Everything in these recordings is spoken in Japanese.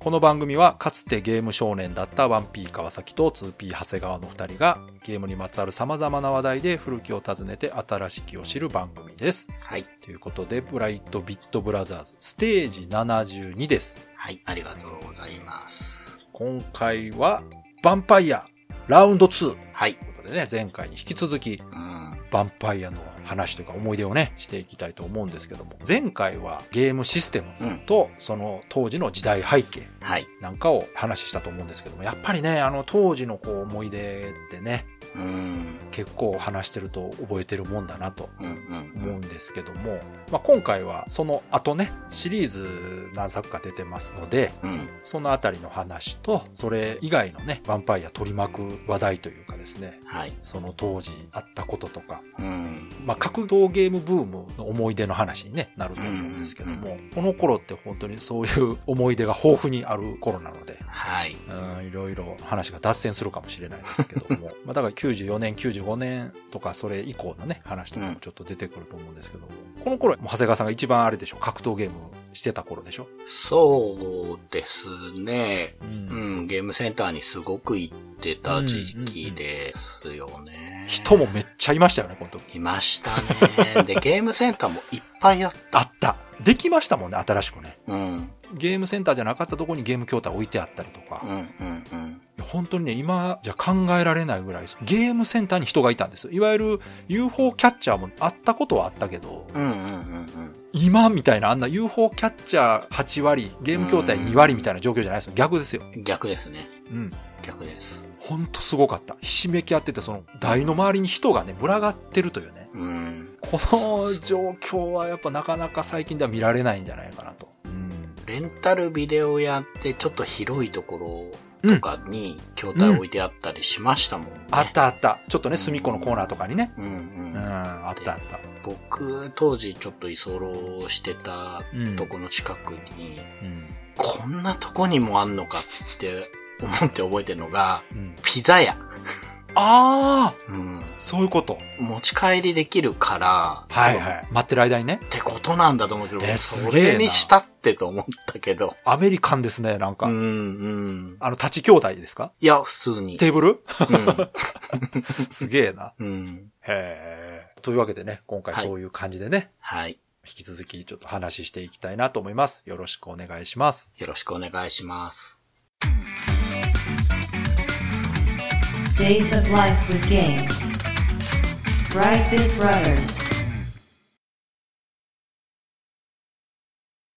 この番組は、かつてゲーム少年だったワンピー川崎と 2P 長谷川の二人が、ゲームにまつわる様々な話題で古きを訪ねて新しきを知る番組です。はい。ということで、ブライトビットブラザーズ、ステージ72です。はい、ありがとうございます。今回は、ヴァンパイア、ラウンド2。というはい。ことでね、前回に引き続き、うん。ヴァンパイアの話とか思い出をね、していきたいと思うんですけども、前回はゲームシステムうん。と、その当時の時代背景はい。なんかを話したと思うんですけども、やっぱりね、あの当時のこう思い出ってね、うん。結構話してると覚えてるもんだなとうん。うん。思うんですけども、まあ、今回はその後ね、シリーズ何作か出てますので、うん。そのあたりの話と、それ以外のね、ヴァンパイア取り巻く話題というかですね、はい。その当時あったこととか、うん。まあ、格闘ゲームブームの思い出の話に、ね、なると思うんですけども、この頃って本当にそういう思い出が豊富にある頃なので、はい。うんいろいろ話が脱線するかもしれないですけども、まあだから94年、95年とかそれ以降のね、話とかもちょっと出てくると思うんですけども、この頃、長谷川さんが一番あれでしょ、格闘ゲームしてた頃でしょ？そうですね。ううん。ゲームセンターにすごく行ってた時期ですよね。人もめっちゃいましたよね、この時。いましたね。で、ゲームセンターもいっぱいあった。あった。できましたもんね、新しくね。うん。ゲームセンターじゃなかったところにゲーム筐体置いてあったりとか、うん。うん。うん。本当にね、今じゃ考えられないぐらい、ゲームセンターに人がいたんですよ。いわゆる UFO キャッチャーもあったことはあったけど、うん。うん。うん。今みたいなあんな UFO キャッチャー8割、ゲーム筐体2割みたいな状況じゃないですよ。逆ですよ。うん。逆ですね。うん。逆です。ほんとすごかった。ひしめき合ってて、その台の周りに人がね、群がってるというね。うん。この状況はやっぱなかなか最近では見られないんじゃないかなと。うん。レンタルビデオ屋ってちょっと広いところとかに筐体置いてあったりしましたもんね。あったあった。ちょっとね、隅っこのコーナーとかにね。うんううん、ん。あったあった。僕、当時ちょっと居候してたうんとこの近くに、うん。こんなとこにもあんのかって思って覚えてるのが、うん。ピザ屋。ああ うん。そういうこと。持ち帰りできるから、はいはい。待ってる間にねっ。てことなんだと思うけど、それにしたってと思ったけど。アメリカンですね、なんか。うんうん。あの、立ち兄弟ですか？いや、普通に。テーブル？うん。すげえな。うん。へえ。というわけでね、今回はいそういう感じでね、はい。引き続きちょっと話していきたいなと思います。よろしくお願いします。よろしくお願いします。Days of Life with Games. Brightbit Brothers.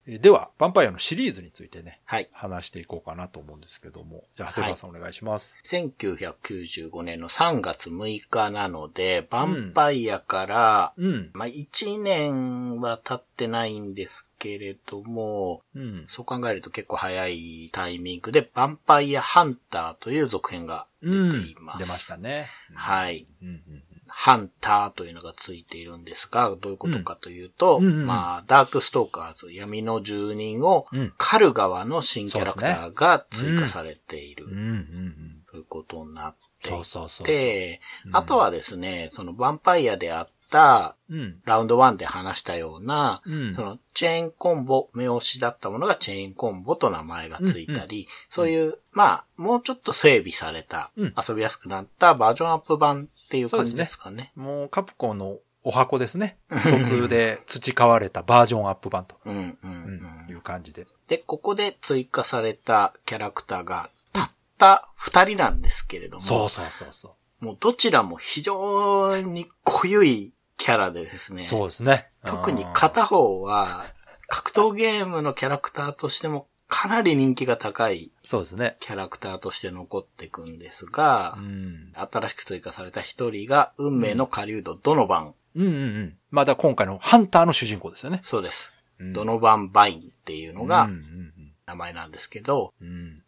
では、ヴァンパイアのシリーズについてね、はい。話していこうかなと思うんですけども。じゃあ、長谷川さんお願いします。1995年の3月6日なので、ヴァンパイアから、うん。まあ、1年は経ってないんですけれども、うん。そう考えると結構早いタイミングで、ヴァンパイアハンターという続編が出ています。出ましたね。はい。うんうんハンターというのがついているんですが、どういうことかというと、うんうんうんまあ、ダークストーカーズ、闇の住人をうん。狩る側の新キャラクターが追加されているうん。うん。うん。ということになっていそうそうそう。て、うんあとはですね、そのヴァンパイアであったうん。ラウンド1で話したような、うん。そのチェーンコンボ、目押しだったものがチェーンコンボと名前がついたり、そういう、まあ、もうちょっと整備された、うん遊びやすくなったバージョンアップ版っていう感じでですすかね。もう、カプコンのお箱ですね。一つで培われたバージョンアップ版と、うん、うん、ううんん、いう感じで。で、ここで追加されたキャラクターが、たった二人なんですけれども、そうそうそうそう。もうどちらも非常に濃ゆいキャラでですね、そうですね。特にうん片方は、格闘ゲームのキャラクターとしてもかなり人気が高いそうですね。キャラクターとして残っていくんですがう、ん。新しく追加された一人が、運命の狩人ドノバン。うんうんうん。まあだ今回のハンターの主人公ですよね。そうです。うんドノバンバインっていうのが名前なんですけど。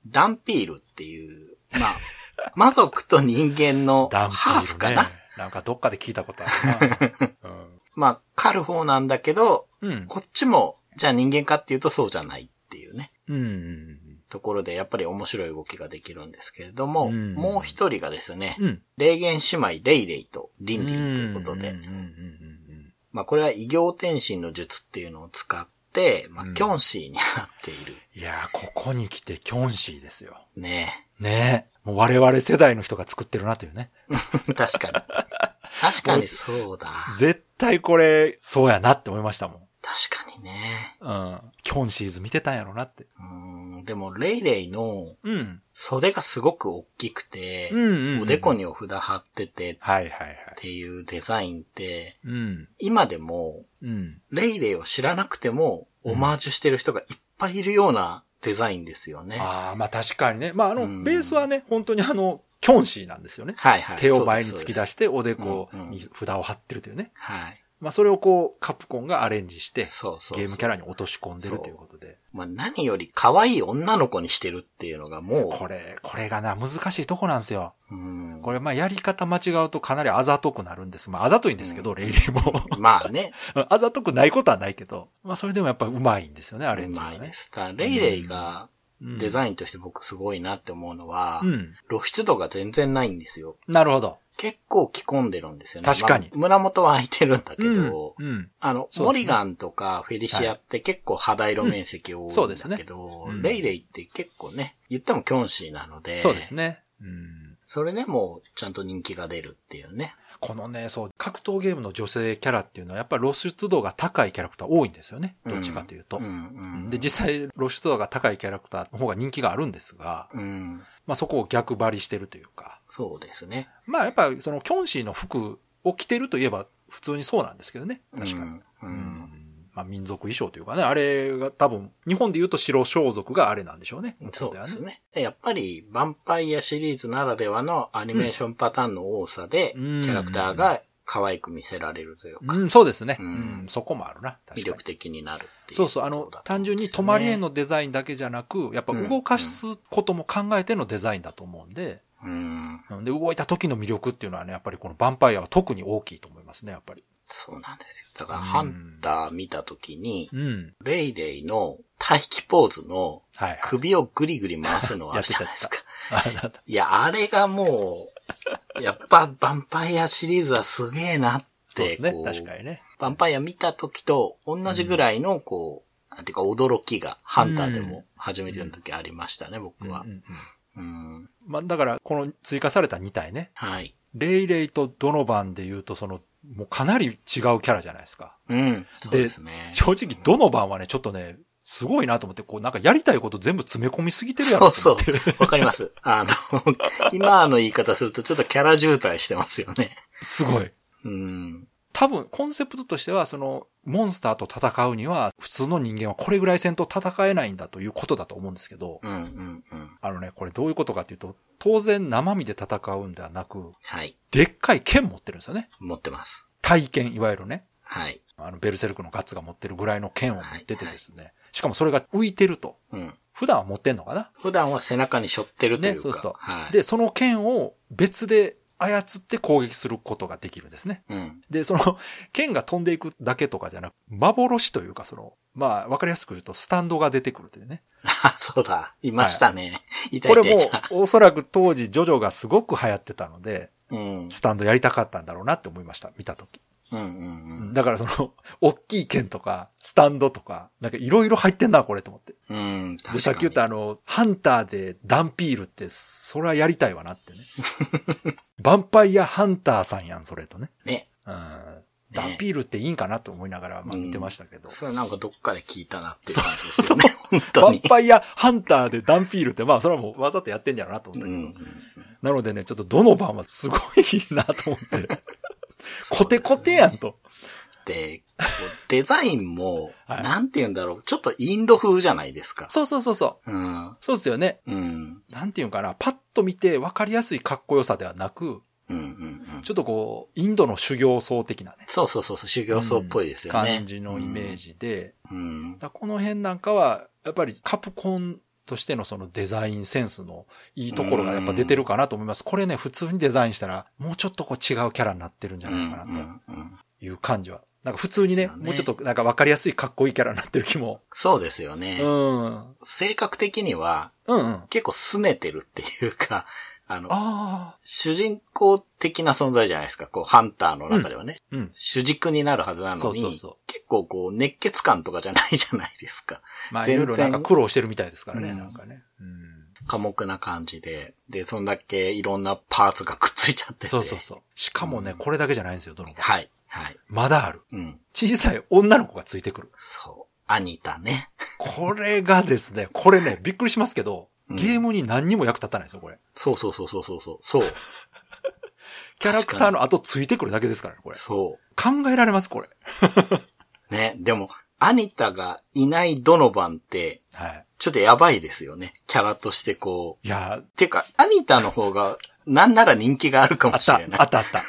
ダンピールっていう、まあ、魔族と人間のハーフかな、なんかどっかで聞いたことあるな。うんまあ、狩る方なんだけど、うん。こっちも、じゃあ人間かっていうとそうじゃないっていうね。うん。ところで、やっぱり面白い動きができるんですけれども、うんもう一人がですね、うん。霊言姉妹レイレイとリンリンということで、うんうんうんまあこれは異形転身の術っていうのを使って、まあうんキョンシーになっている。いやー、ここに来てキョンシーですよ。ねねえ。もう我々世代の人が作ってるなというね。確かに。確かにそうだ。絶対これ、そうやなって思いましたもん。確かにね。うん。キョンシーズ見てたんやろなって。うん、でもレイレイのうん。袖がすごく大きくて、うんうんうんおでこにお札貼っててっはいはいはい。ていうデザインって、うん。今でもうん。レイレイを知らなくても、オマージュしてる人がいっぱいいるようなデザインですよね。ああ、まあ確かにね。まああの、うんベースはね、本当にあの、キョンシーなんですよね。はいはい。手を前に突き出しして、おでこうんうんに札を貼ってるというね。はい。まあそれをこう、カプコンがアレンジして、そうそうゲームキャラに落とし込んでるということで。まあ何より可愛い女の子にしてるっていうのがもこれ、これがな、難しいとこなんですよ。う、うん。これ、まあ、やり方間違うとかなりあざとくなるんです。まあ、あざといんですけど、レイレイも。まあね、あざとくないことはないけど、まあ、それでもやっぱうまいんですよね、アレうンジがね。まいです。レイレイがうんデザインとして僕すごいなって思うのは、うん。露出度が全然ないんですよ。なるほど。結構着込んでるんですよね。確かにまあ胸元は開いてるんだけうんど、。うん。あの、ねモリガンとかフェリシアって結構肌色面積多いんそうですねだけど、うんレイレイって結構ね、言ってもキョンシーなので、そうですね。うん。それでもちゃんと人気が出るっていうね。このね、そう、格闘ゲームの女性キャラっていうのは、やっぱり露出度が高いキャラクター多いんですよね。どっちかというと。うんうん。で、実際露出度が高いキャラクターの方が人気があるんですが、うん。まあそこを逆張りしてるというか。そうですね。まあやっぱりそのキョンシーの服を着てるといえば普通にそうなんですけどね。確かに。うん。まあ民族衣装というかね、あれが多分、日本で言うと白装束があれなんでしょうね。そうですね。でやっぱり、ヴァンパイアシリーズならではのアニメーションパターンの多さで、キうんャラクターが可愛く見せられるというか、うん、そうですね。ううんん、そこもあるな。魅力。的になるっていう。そうそう、あの、単純に泊まり絵のデザインだけじゃなく、やっぱ動かすことも考えてのデザインだと思うんで、うん。うんで、動いた時の魅力っていうのはね、やっぱりこのヴァンパイアは特に大きいと思いますね、やっぱり。そうなんですよ。だから、うんハンター見たときに、うん。レイレイの待機ポーズのはい。首をぐりぐり回すのはあるじゃないですか。いや、あれがもう、やっぱヴァンパイアシリーズはすげえなって、そうですね確かにね。ヴァンパイア見た時と同じぐらいの、こう、なんていうか驚きが、ハンターでも初めての時ありましたね、僕はうん。うんうん。まあ、だから、この追加された2体ね。はい。レイレイとドノバンで言うと、その、もうかなり違うキャラじゃないですか。うん。そうですね。正直、ドノバンはね、ちょっとね、すごいなと思って、こう、なんかやりたいこと全部詰め込みすぎてるやろそうそ。う。わかります。あの、今の言い方するとちょっとキャラ渋滞してますよね。すごい。うん。多分、コンセプトとしては、その、モンスターと戦うには、普通の人間はこれぐらい戦闘戦えないんだということだと思うんですけど、うんうんうん。あのね、これどういうことかっていうと、当然生身で戦うんではなく、はい。でっかい剣持ってるんですよね。持ってます。体剣、いわゆるね。はい。あの、ベルセルクのガッツが持ってるぐらいの剣を持っててですね。しかもそれが浮いてると。うん。普段は持ってんのかな？普段は背中に背負ってるというか。ねそうそうはい。で、その剣を別で操って攻撃することができるんですね。うん。で、その、剣が飛んでいくだけとかじゃなく、幻というか、その、まあ、わかりやすく言うと、スタンドが出てくるというね。あ、そうだ。いましたね。いたこれもいたいた。、おそらく当時、ジョジョがすごく流行ってたので、うん。スタンドやりたかったんだろうなって思いました、見たとき。うんうんうん。だからその、大きい剣とか、スタンドとか、なんかいろいろ入ってんな、これと思って。うん。で、さっき言ったあの、ハンターでダンピールって、それはやりたいわなってね。ヴァンパイアハンターさんやん、それとね。ね。うん。ダンピールっていいんかなと思いながら、まあうん見てましたけど。それなんかどっかで聞いたなっていう感じですよね。本ヴ当にァン。パイアハンターでダンピールって、まあそれはもうわざとやってんやろなと思ったけど。うん。なのでね、ちょっとどの番はすごいいいなと思って。コテコテやんと。で、デザインも、はいなんて言うんだろう。ちょっとインド風じゃないですか。そうそうそうそう。うん。そうですよね。うん。なんていうんかな。パッと見て分かりやすいかっこよさではなく、うんうんうん。ちょっとこう、インドの修行僧的なね。そうそうそうそう、修行僧っぽいですよね。感じのイメージで、うん。だからこの辺なんかは、やっぱりカプコンとしてのそのデザインセンスのいいところがやっぱ出てるかなと思います。これね、普通にデザインしたら、もうちょっとこう違うキャラになってるんじゃないかなという感じはなんか普通にね、ねもうちょっとなんかわかりやすいかっこいいキャラになってる気も。そうですよね。うん。性格的にはうんうん。結構拗ねてるっていうか、あの、ああ。主人公的な存在じゃないですか。こう、ハンターの中ではね。うん。主軸になるはずなのに、そうそうそう結構こう、熱血感とかじゃないじゃないですか。まあいろいろなんか苦労してるみたいですからね、うんなんかね。うん。寡黙な感じで。で、そんだけいろんなパーツがくっついちゃってて。そうそうそう。しかもね、うんこれだけじゃないんですよ、どの子。はい。はい。まだある。うん。小さい女の子がついてくる。そう。アニタね。これがですね、これね、びっくりしますけど、うんゲームに何にも役立たないんですよ、これ。そうそうそうそうそうそう。そう。キャラクターの後ついてくるだけですからね、これ。そ考えられます、これ。う。ね。でも、アニタがいないドノバンって、はい。ちょっとやばいですよね。キャラとしてこう。いや、てか、アニタの方が、なんなら人気があるかもしれない。あったあった。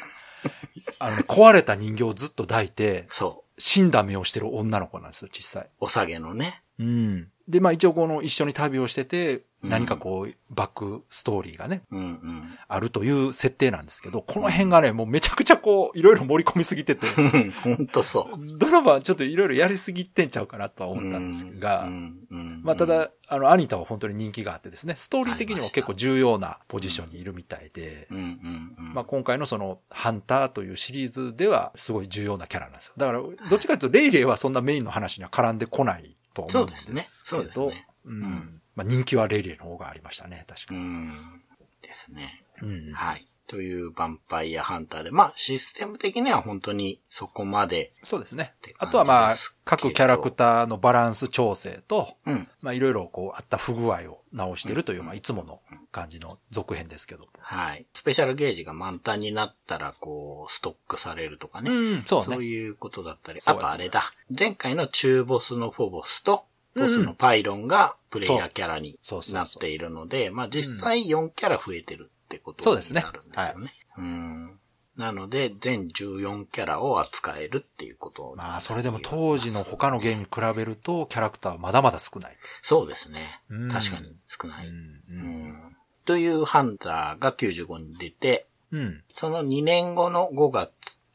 あの、壊れた人形をずっと抱いて、そう。死んだ目をしてる女の子なんですよ、小さい。お下げのね。うん。で、まあ一応この一緒に旅をしてて、うん何かこう、バックストーリーがね、うんうん。あるという設定なんですけど、この辺がね、もうめちゃくちゃこう、いろいろ盛り込みすぎてて、ほんとそう。ドラマはちょっといろいろやりすぎてんちゃうかなとは思ったんですが、うんうんまあただ、あの、アニタは本当に人気があってですね、ストーリー的にも結構重要なポジションにいるみたいでう、んうんうん。まあ今回のその、ハンターというシリーズではすごい重要なキャラなんですよ。だから、どっちかというと、レイレイはそんなメインの話には絡んでこないと思うんですけど、そうですねそうですねうんうんまあ人気はレイレイの方がありましたね、確かに。うん。ですね。うんはい。というヴァンパイアハンターで、まあシステム的には本当にそこまで、そうですねあとはまあ各キャラクターのバランス調整と、うん。まあいろいろこう、あった不具合を直してるという、うんまあいつもの感じの続編ですけども。はい。スペシャルゲージが満タンになったら、こう、ストックされるとかね。うん、そうね。そういうことだったり、あとあれだ。前回の中ボスのフォボスと、ボスのパイロンがプレイヤーキャラになっているので、まあ実際4キャラ増えてるってことになるんですよね。うん。なので、全14キャラを扱えるっていうことにまあ、それでも当時の他のゲームに比べると、キャラクターはまだまだ少ない。そうですねうん。確かに少ない。うんうんというハンターが95に出て、うん。その2年後の5月、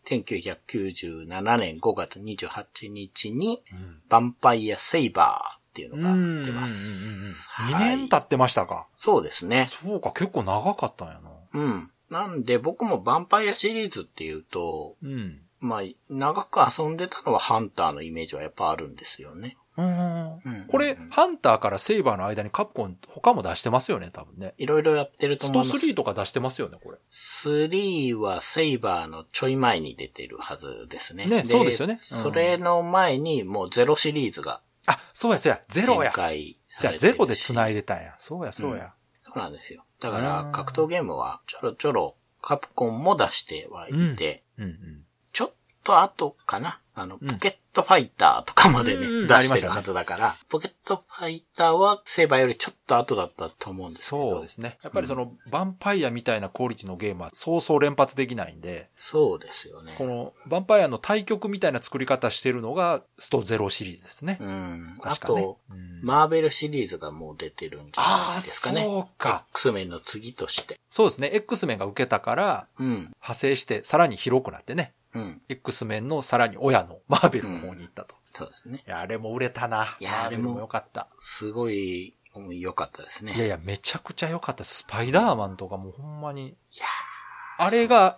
1997年5月28日に、うん。ヴァンパイアセイバーっていうのが出ます。2はい年経ってましたか。そうですね。そうか、結構長かったんやな。うん。なんで僕もヴァンパイアシリーズっていうと、うん。まあ、長く遊んでたのはハンターのイメージはやっぱあるんですよね。うんうんこれ、ハンターからセイバーの間にカプコン他も出してますよね、多分ね。いろいろやってるとスト思います。3とか出してますよね、これ。3はセイバーのちょい前に出てるはずですね。ねそうですよねうんそれの前にもうゼロシリーズがあ、そうや、そうや、ゼロ展や。開そうや、ゼロで繋いでたんや。そうや、そうや。そうなんですよ。だかうんら格闘ゲームはちょろちょろカプコンも出してはいて、うんうん。ちょっと後かなあの、うんポケットファイターとかまでね、うん出してるはずだから、ポケットファイターはセーバーよりちょっと後だったと思うんですけど。そうですね。やっぱりその、ヴァンパイアみたいなクオリティのゲームはそうそう連発できないんで、そうですよね。この、ヴァンパイアの対局みたいな作り方してるのが、ストゼロシリーズですね。うん。あ確かねと、うんマーベルシリーズがもう出てるんじゃないああ、ですかね。そうか。X メンの次として。そうですね。X メンが受けたから、うん。派生して、さらに広くなってね。うん。X メンのさらに親のマーベルの方に行ったと。そうですね。いや、あれも売れたな。いやあれもも良かった。すごいうん良かったですね。いやいや、めちゃくちゃ良かったです。スパイダーマンとかもうほんまに。いやあれが、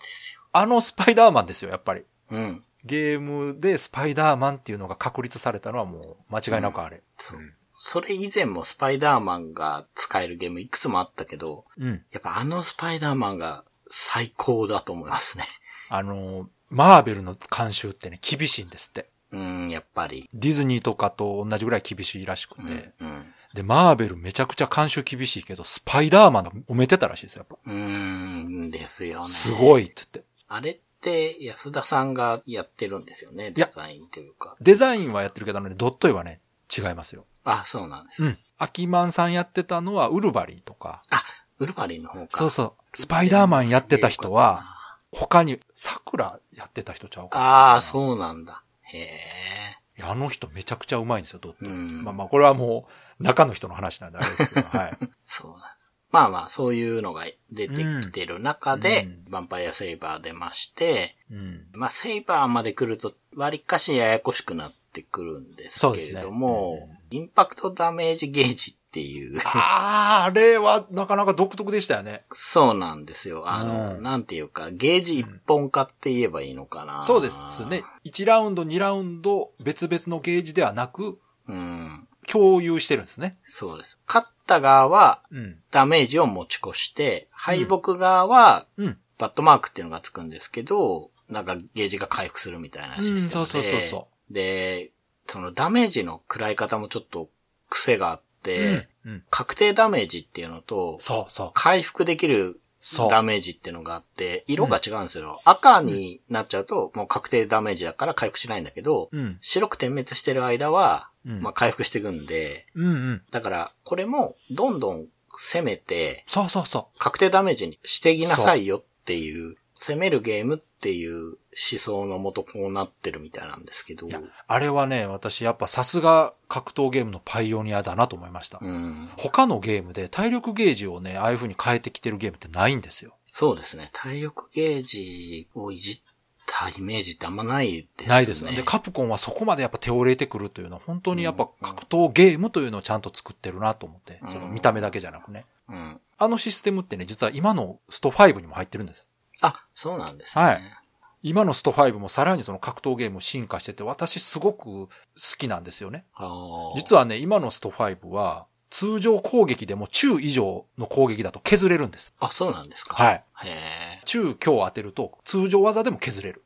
あのスパイダーマンですよ、やっぱり。ーうん。ゲームでスパイダーマンっていうのが確立されたのはもう間違いなくあれ。そう。それ以前もスパイダーマンが使えるゲームいくつもあったけど、うん。やっぱあのスパイダーマンが最高だと思いますね。あの、マーベルの監修ってね、厳しいんですって。うん、やっぱり。ディズニーとかと同じぐらい厳しいらしくて。うん。うんで、マーベルめちゃくちゃ監修厳しいけど、スパイダーマンが埋めてたらしいですよ、やっうーん、ですよぱ。ね。すごいっつって。あれって安田さんがやってるんですよね、デやザインというか。デザインはやってるけどね、ドット絵はね、違いますよ。あ、そうなんです。うん。アキマンさんやってたのはウルバリンとか。あ、ウルヴァリンの方か。そうそう。スパイダーマンやってた人は、他に、桜やってた人ちゃうかな。ああ、そうなんだ。へえ。あの人めちゃくちゃうまいんですよ、ドット絵。うんまあまあ、これはもう、中の人の話なんであれですけど、はい。そうだ。まあまあ、そういうのが出てきてる中で、うんヴァンパイアセイバー出まして、うん。まあ、セイバーまで来ると、割かしややこしくなってくるんですけれども、そうですねインパクトダメージゲージっていう、ああ、あれはなかなか独特でしたよね。そうなんですよ。あの、うんなんていうか、ゲージ一本化って言えばいいのかな。そうですね。。1ラウンド、2ラウンド、別々のゲージではなく、うん。共有してるんですね。そうです。勝った側はうん。ダメージを持ち越して、敗北側はうん。バットマークっていうのがつくんですけど、なんかゲージが回復するみたいなシステムで。うんそうそうそうそで、そのダメージの食らい方もちょっと癖があって、う。確定ダメージっていうのと、そうそう。回復できる。ダメージっていうのがあって、色が違うんですよ。赤になっちゃうと、もう確定ダメージだから回復しないんだけど、うん。白く点滅してる間は、うん。まあ回復していくんで、うんうん。だから、これも、どんどん攻めて、そうそうそ確定ダメージにしてきなさいよっていう、攻めるゲームっていう思想のもとこうなってるみたいなんですけどう。い、や、あれはね、私やっぱさすが格闘ゲームのパイオニアだなと思いました。うん。他のゲームで体力ゲージをね、ああいう風に変えてきてるゲームってないんですよ。そうですね。体力ゲージをいじったイメージってあんまないですね。ないですね。で、カプコンはそこまでやっぱ手を入れてくるというのは、本当にやっぱ格闘ゲームというのをちゃんと作ってるなと思って、うんその見た目だけじゃなくね。うん。あのシステムってね、実は今のスト5にも入ってるんです。あ、そうなんですね。はい今のスト5もさらにその格闘ゲーム進化してて、私すごく好きなんですよね。実はね、今のスト5は、通常攻撃でも中以上の攻撃だと削れるんです。あ、そうなんですか。はい。中強を当てると、通常技でも削れる。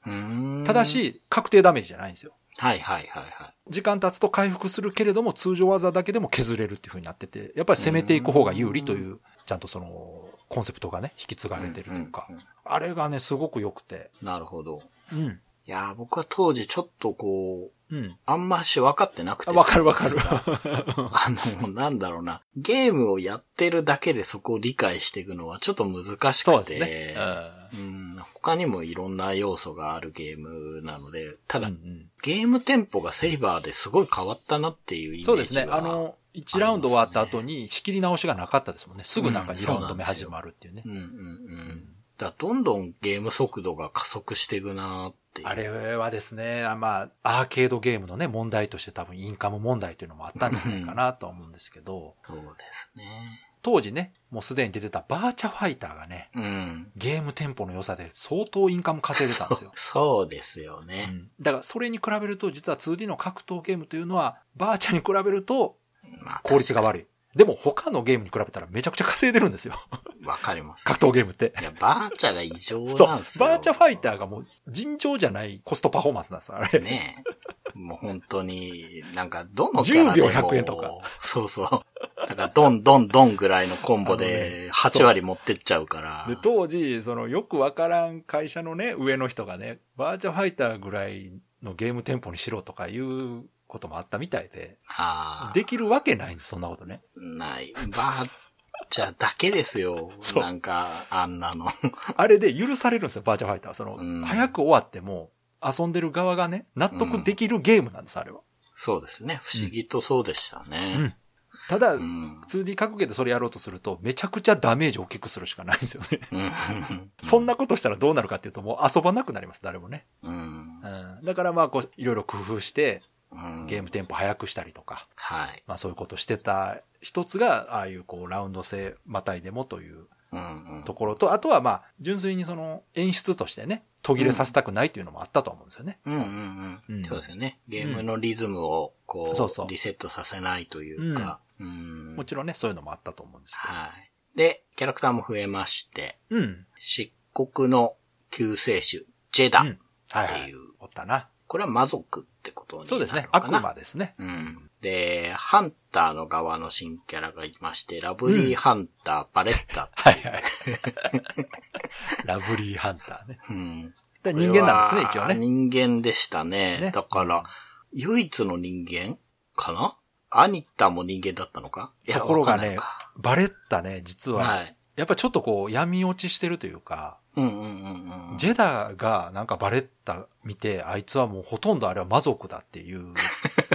ただ、し、確定ダメージじゃないんですよ。はいはいはいはい。時間経つと回復するけれども、通常技だけでも削れるっていう風になってて、やっぱり攻めていく方が有利という、ちゃんとその、コンセプトがね、引き継がれてるというかんん、んあれがね、すごく良くて。なるほど。うん。いやー、僕は当時ちょっとこう、うん。あんまし分かってなくて。あわかるわかる。あの、なんだろうな。ゲームをやってるだけでそこを理解していくのはちょっと難しそうくて。ですね。うん、他にもいろんな要素があるゲームなので、たうん。だ、うんうんゲームテンポがセイバーですごい変わったなっていうイメージそうですね。はあの、1ラウンド終わった後に仕切り直しがなかったですもんね。すぐなんか2ラウンド目始まるっていうねう。んうんうん。だどんどんゲーム速度が加速していくなっていう。あれはですね、あまあ、アーケードゲームのね、問題として多分インカム問題というのもあったんじゃないかなとは思うんですけど、そうですね。当時ね、もうすでに出てたバーチャファイターがね、うん。ゲームテンポの良さで相当インカム稼いでたんですよ。そうですようね。んだからそれに比べると、実は 2D の格闘ゲームというのは、バーチャに比べるとまあ効率が悪い。でも他のゲームに比べたらめちゃくちゃ稼いでるんですよ。わかります。格闘ゲームって。いや、バーチャが異常そう。なんですよ。バーチャファイターがもう尋常じゃないコストパフォーマンスなんですよ、あれ。ねえ。もう本当に、なんか、どのキャラでも。10秒100円とか。そうそう。だから、ドンドンドンぐらいのコンボで、8割持ってっちゃうから。で、当時、そのよくわからん会社のね、上の人がね、バーチャファイターぐらいのゲームテンポにしろとかいうこともあったみたいで、ああ。できるわけないんです、そんなことね。ない。バーチャだけですよ。そうなんか、あんなの。あれで許されるんですよ、バーチャファイターは。その、うん早く終わっても、遊んでる側がね、納得できるゲームなんです、あれは。そうですね。不思議とそうでしたうねん。。ただ、うん。2D 格ゲーでそれやろうとすると、めちゃくちゃダメージを大きくするしかないんですよね。うん。そんなことしたらどうなるかっていうと、もう遊ばなくなります、誰もね。うん。うん。だからまあ、こう、いろいろ工夫して、うん。ゲームテンポ早くしたりとか、はい。まあそういうことしてた一つが、ああいうこう、ラウンド制またいでもといううんうん。ところと、あとはまあ、純粋にその演出としてね、途切れさせたくないというのもあったと思うんですよね。うんうんう。うんんそうですよね。ゲームのリズムを、こそうそうう、リセットさせないというか。うん。もちろんね、そういうのもあったと思うんですけど。はい。で、キャラクターも増えまして、うん。漆黒の救世主、ジェダっうん。はいはいていう。おったな。これは魔族ってことそうですね。悪魔ですね。うん。で、ハンターの側の新キャラがいまして、ラブリーハンター、バレッタ。はいはい。ラブリーハンターね。うん。で人間なんですね、一応ね。人間でしたね。ねだから、唯一の人間かな？アニタも人間だったのか？いやところがねバレッタね、実は、はい。やっぱちょっとこう、闇落ちしてるというか。ジェダがなんかバレッタ見て、あいつはもうほとんどあれは魔族だって言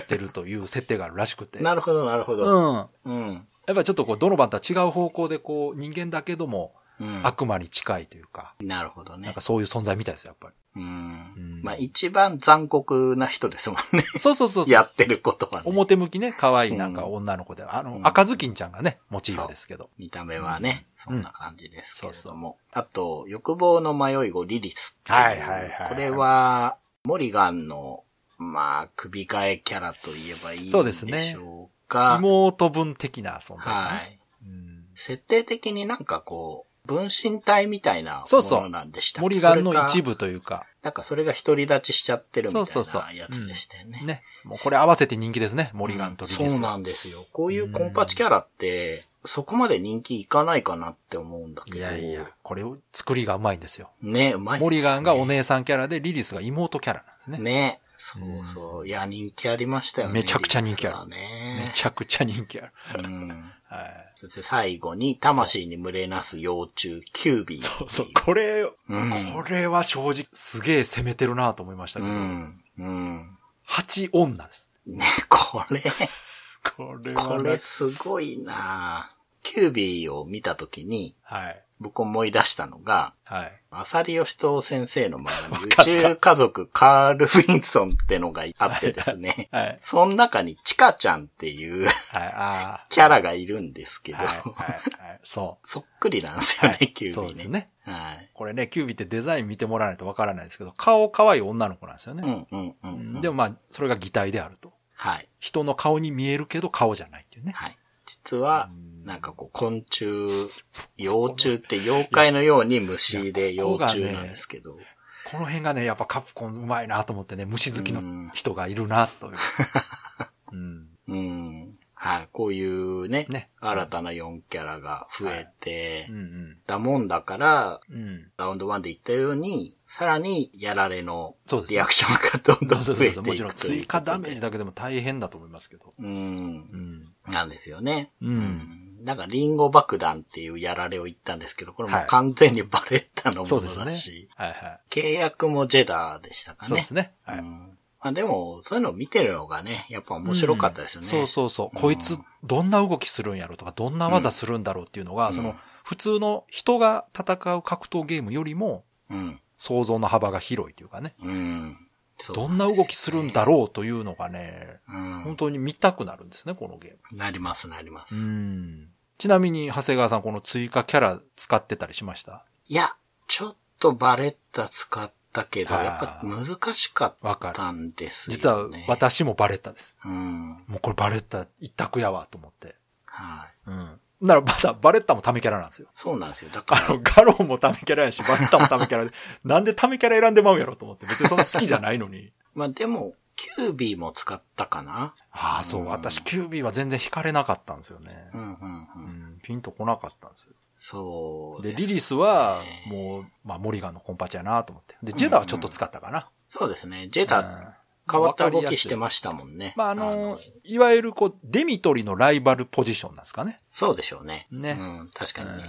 ってるという設定があるらしくて。なるほど、なるほうど。ん。うん。やっぱりちょっとこう、ドノバンとは違う方向でこう、人間だけども、うん。悪魔に近いというか、なるほどね。なんかそういう存在みたいですよ、やっぱり。うんうん。まあ一番残酷な人ですもんね。そうそうそうそう。やってることはね。表向きね、可愛いなんか女の子で、あの、うん赤ずきんちゃんがね、モチーフですけど。見た目はね、うんそんな感じですけれそうども。あと、欲望の迷い子リリスっていう。はいはいはいこれは、モリガンの、まあ、首替えキャラと言えばいいんそうですねでしょうか。妹分的な存在、ね。はい。うん設定的になんかこう、分身体みたいなそうそうものなんでしたっけ？森ガンの一部というか、なんかそれが独り立ちしちゃってるみたいそうそうそうなやつでしたよね。ね。もうこれ合わせて人気ですね、森ガンとリリス。そうなんですよ。こういうコンパチキャラって、そこまで人気いかないかなって思うんだけど。いやいや、これを作りがうまいんですよ。ね、うまいねモリガンがお姉さんキャラで、リリスが妹キャラなんですね。ね。そうそう。いや、人気ありましたよね。めちゃくちゃ人気あるね。めちゃくちゃ人気ある。うん。はい。そして最後に、魂に群れなす幼虫、キュービー。そうそう。これ、うん。これは正直すげえ攻めてるなと思いましたけど、うん。うん。八女です。ね、これ、これはねこれすごいなキュービーを見たときに、はい。僕思い出したのが、はい。浅利義人先生の漫画に宇宙家族カール・ウィンソンってのがあってですね。はい。その中にチカちゃんっていうはい。あキャラがいるんですけあ。ど、はい。はい。はい。そそっくりなんですう。よね、はい。キュービーね。そうですね。はい。これね、キュービーってデザイン見てもらわないとわからないですけど、顔可愛い女の子なんですよね。うんうんうん、うん。でもまあ、それが擬態であると。はい。人の顔に見えるけど顔じゃないっていうね。はい。実はうん、なんかこう、昆虫、幼虫って妖怪のように虫で幼虫なんですけど、この辺がね、やっぱカプコンうまいなと思ってね、虫好きうんの人がいるな、という。うん。うん。はい。こういうね、ね新たな4キャラが増えて、うんうん。だもんだから、うん。ラウンド1で言ったように、さらにやられのリアクションがどんどん。増えていくもちろん追加ダメージだけでも大変だと思いますけど。うんう。ん。なんですよね。うん。なんか、リンゴ爆弾っていうやられを言ったんですけど、これもはい完全にバレッタのものそうですねだし、。はいはい。契約もジェダーでしたかね。そうですね。はい。うんまあでも、そういうのを見てるのがね、やっぱ面白かったですよね。うんそうそうそう。うんこいつ、どんな動きするんやろとか、どんな技するんだろうっていうのが、うんその、普通の人が戦う格闘ゲームよりも、うん。想像の幅が広いというかね。どんな動きするんだろうというのがね、うん。本当に見たくなるんですね、このゲーなります、なります。ム。うん。ちなみに、長谷川さん、この追加キャラ使ってたりしました？いや、ちょっとバレッタ使ったけど、はいやっぱ難しかっ。たんですよね。実は、私もバレッタです。うん。もうこれバレッタ一択やわ、と思って。はい。うん。なら、まだ、バレッタもタメキャラなんですよ。そうなんですよ。だから、あの、ガローもタメキャラやし、バレッタもタメキャラで、なんでタメキャラ選んでまうやろと思って、別にそんな好きじゃないのに。まあでも、キュービーも使ったかな？ああ、そうう、ん私、キュービーは全然惹かれなかったんですよねう。んうんう。うんん、ピンとこなかったんですよ。で、そうすねリリスは、もう、まあ、モリガンのコンパチやなと思って。で、ジェダはちょっと使ったかな。そうですね。ジェダ、うん変わった動きしてす。ましたもんね。まあ、あの、いわゆる、こう、デミトリのライバルポジションなんですかね。そうでしょうね。ねうん、確かにね。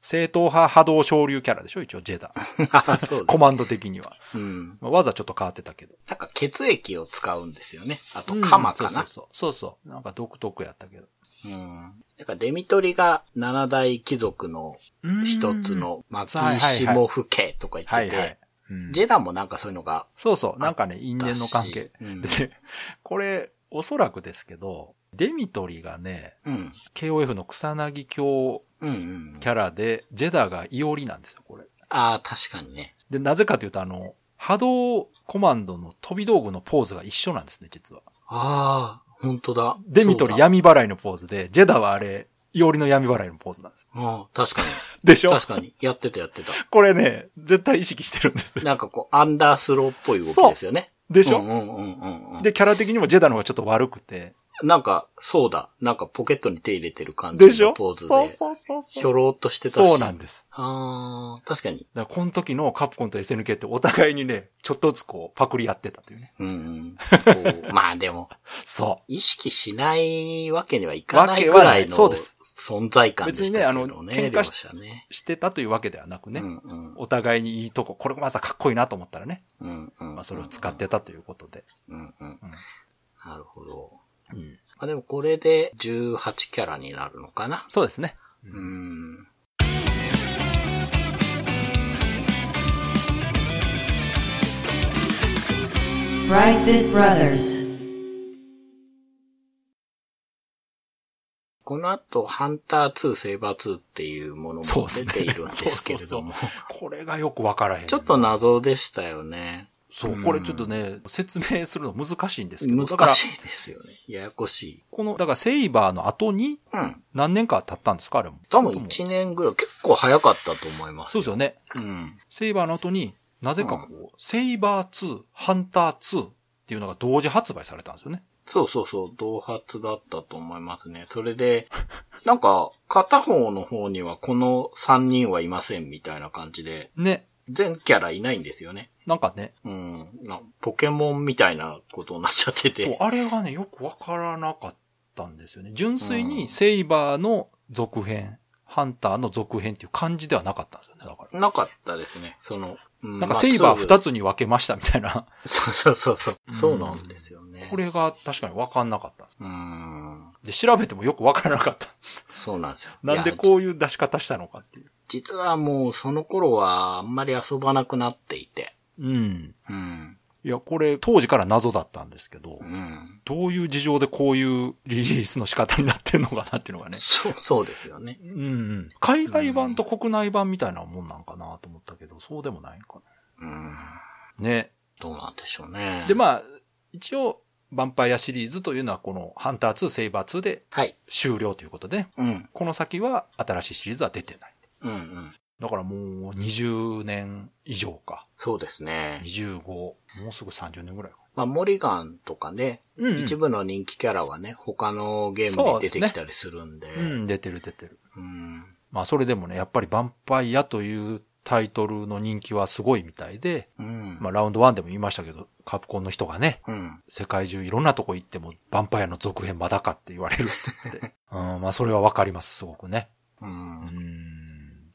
うん正統派波動昇竜キャラでしょ一応、ジェダ。そう。コマンド的には。うん。まあ技ちょっと変わってたけど。なんか血液を使うんですよね。あと、うんカマかな？そうそうそう。そうそう。なんか独特やったけど。うん。だからデミトリが七大貴族の一つのマキシモフ家とか言ってて、はいはい。うんジェダもなんかそういうのが、そうそう。なんかね、因縁の関係。うんで、これ、おそらくですけど、デミトリがね、うん。KOF の草薙京うんうん。キャラで、ジェダがイオリなんですよ、これ。ああ、確かにね。で、なぜかというと、あの、波動コマンドの飛び道具のポーズが一緒なんですね、実は。ああ、本当だ。デミトリ闇払いのポーズで、ジェダはあれ、イオリの闇払いのポーズなんです。ああ、確かに。でしょ？確かに。やってたやってた。これね、絶対意識してるんですよ。なんかこう、アンダースローっぽい動きですよね。でしょ、うんうんうんうんうん。で、キャラ的にもジェダの方がちょっと悪くて。なんか、そうだ。なんかポケットに手入れてる感でしょ？じのポーズで。そうそうそうひょそう。ろーっとしてたし。そうなんです。ああ、確かに。だからこの時のカプコンと SNK ってお互いにね、ちょっとずつこう、パクリ合ってたというね。うんうん。まあでも、そ意識しないわけにはいかないぐらいのそうです存在感でしたけどね。別にねあの喧嘩しね。う。してたというわけではなくね。うんうん。お互いにいいとこ、これがまさかっこいいなと思ったらね。うんうん。まあそれを使ってたということで。うんうん。なるほど。うん。あ、でもこれで18キャラになるのかな？そうですね。うん。この後、ハンター2、セイバー2っていうものも出ているんですけれども。ね、そうそうそう これがよくわからへん、ちょっと謎でしたよね。そう、これちょっとね、説明するの難しいんですけど。難しいですよね。ややこしい。この、だからセイバーの後に、うん。何年か経ったんですかあれも。多分1年ぐらい、結構早かったと思います。そうですよね。うん。セイバーの後に、なぜかこう、セイバー2、ハンター2っていうのが同時発売されたんですよね。そうそうそう、同発だったと思いますね。それで、なんか、片方の方にはこの3人はいませんみたいな感じで、ね。全キャラいないんですよね。なんかね、うん。なポケモンみたいなことになっちゃってそうて。、あれがね、よくわからなかったんですよね。純粋にセイバーの続編、ハンターの続編っていう感じではなかったんですよね、だから。なかったですね。その、うんなんかセイバーまあ二つに分けましたみたいな。そうそうそうそう。そうなんですよね。これが確かに分かんなかったんです。うん。で、調べてもよく分からなかった。そうなんですよ。なんでこういう出し方したのかっていう。実はもうその頃はあんまり遊ばなくなっていて。うん。うん。いや、これ当時から謎だったんですけど、うん。どういう事情でこういうリリースの仕方になってんのかなっていうのがね。そう、そうですよね。うんうん。海外版と国内版みたいなもんなんかなと思ったけど、そうでもないんかうん。な。ね。どうなんでしょうね。で、まあ、一応、ヴァンパイアシリーズというのはこのハンター2、セイバー2ではい。終了ということでね、うん。この先は新しいシリーズは出てない。うんうん。だからもう20年以上か。そうですね。25、もうすぐ30年ぐらいか。まあ、モリガンとかね、うん一部の人気キャラはね、他のゲームに出てきたりするんで。うん、出てる出てる。うん。まあそれでもね、やっぱりヴァンパイアというタイトルの人気はすごいみたいで、うん。まあラウンド1でも言いましたけど、カプコンの人がね、うん。世界中いろんなとこ行っても、ヴァンパイアの続編まだかって言われるって。うん、まあそれはわかります、すごくね。う。うんん。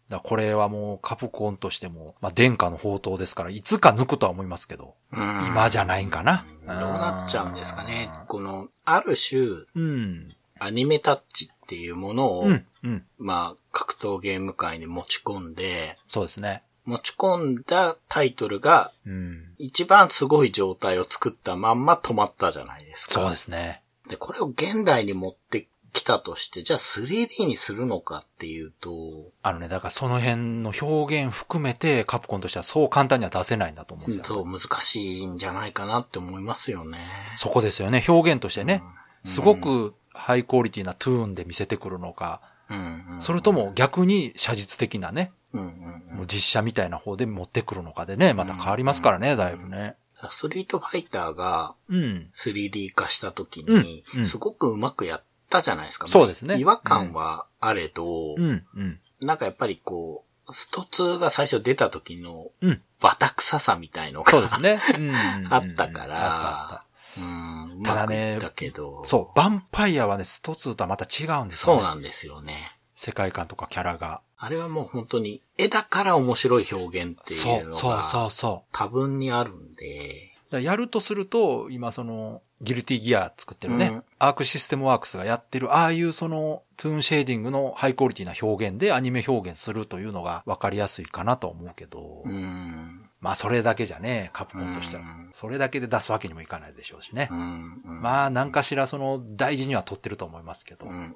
だこれはもうカプコンとしても、まあ殿下の宝刀ですから、いつか抜くとは思いますけど、うん今じゃないんかな。どうなっちゃうんですかねうん。この、ある種、うん。アニメタッチっていうものを、うん、うん。まあ、格闘ゲーム界に持ち込んで、そうですね。持ち込んだタイトルが、うん。一番すごい状態を作ったまんま止まったじゃないですか。そうですね。で、これを現代に持ってきたとして、じゃあ 3D にするのかっていうと、あのね、だからその辺の表現含めてカプコンとしてはそう簡単には出せないんだと思うんですよ。そう、難しいんじゃないかなって思いますよね。そこですよね。表現としてね。うんすごくハイクオリティなトゥーンで見せてくるのか、うんうんそれとも逆に写実的なね、うんうんうんもう実写みたいな方で持ってくるのかでね、また変わりますからね、だいぶね。ストリートファイターがうん。3D 化した時うんにう、んすごくうまくやったじゃないですか。そうですね違和感はあれど、うん、うん。なんかやっぱりこう、スト2が最初出た時のうん。バタ臭さみたいのがそうですね。うんあったから、うん、ただねいったけど、そう、ヴァンパイアはね、スト2とはまた違うんですよ、ね。そうなんですよね。世界観とかキャラが。あれはもう本当に絵だから面白い表現ってそ、いううのそう、そう、がそう。多分にあるんで、やるとすると、今その、ギルティギア作ってるね、うんアークシステムワークスがやってる、ああいうその、トゥーンシェーディングのハイクオリティな表現でアニメ表現するというのが分かりやすいかなと思うけど、うん、まあそれだけじゃね、カプコンとしてはうん。それだけで出すわけにもいかないでしょうしねう。ん、うんまあ何かしらその大事には取ってると思いますけどう、ん、うん、うん。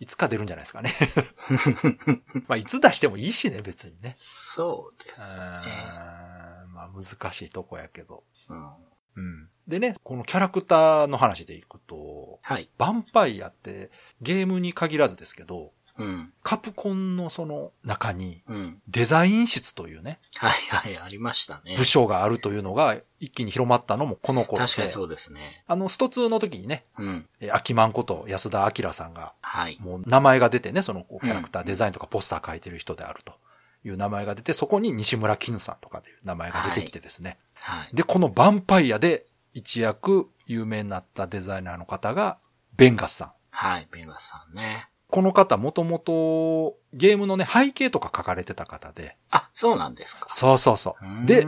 いつか出るんじゃないですかね。まあいつ出してもいいしね、別にね。そうですうね。まあ難しいとこやけど。うんうん。でね、このキャラクターの話でいくと、はい。ヴァンパイアってゲームに限らずですけど、うん、カプコンのその中にうん。デザイン室というね、はい、はい、ありましたね。部署があるというのが一気に広まったのもこの頃で。確かにそうですね。あの、スト2の時にね、うん。えアキマンこと安田明さんが、はい。もう名前が出てね、そのキャラクター、うんデザインとかポスター書いてる人であるという名前が出て、そこに西村絹さんとかという名前が出てきてですね。はい。で、このヴァンパイアで一躍有名になったデザイナーの方が、ベンガスさん。はい、ベガさんね。この方もともとゲームのね、背景とか書かれてた方で、あ、そうなんですか。そうそうそうう。んで、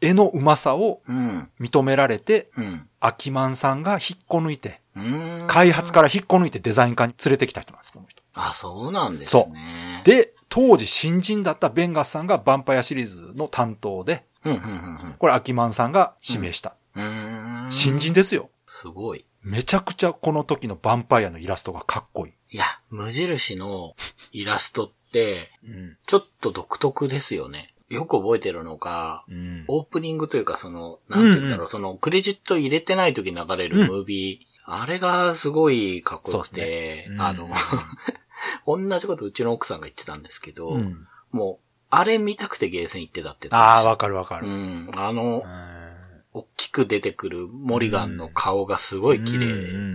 絵の上手さをうん。認められて、うん。アキマンさんが引っこ抜いて、うん。開発から引っこ抜いてデザイン科に連れてきた人なんです、この人。あ、そうなんですね。、で、当時新人だったベンガスさんがヴァンパイアシリーズの担当で、うん、うん、うん、うん。これアキマンさんが指名した。うーん。新人ですよ。すごい。めちゃくちゃこの時のヴァンパイアのイラストがかっこいい。いや、無印のイラストって、うん。ちょっと独特ですよね。よく覚えてるのが、うん。オープニングというかその、なんて言うんだろう、うんそのクレジット入れてない時に流れるムービー、あれがすごいかっこよくて、ねうんあの、同じことうちの奥さんが言ってたんですけど、うん。もう、あれ見たくてゲーセン行ってたってああ、わかるわかる。うん。あのう、ん大きく出てくるモリガンの顔がすごい綺麗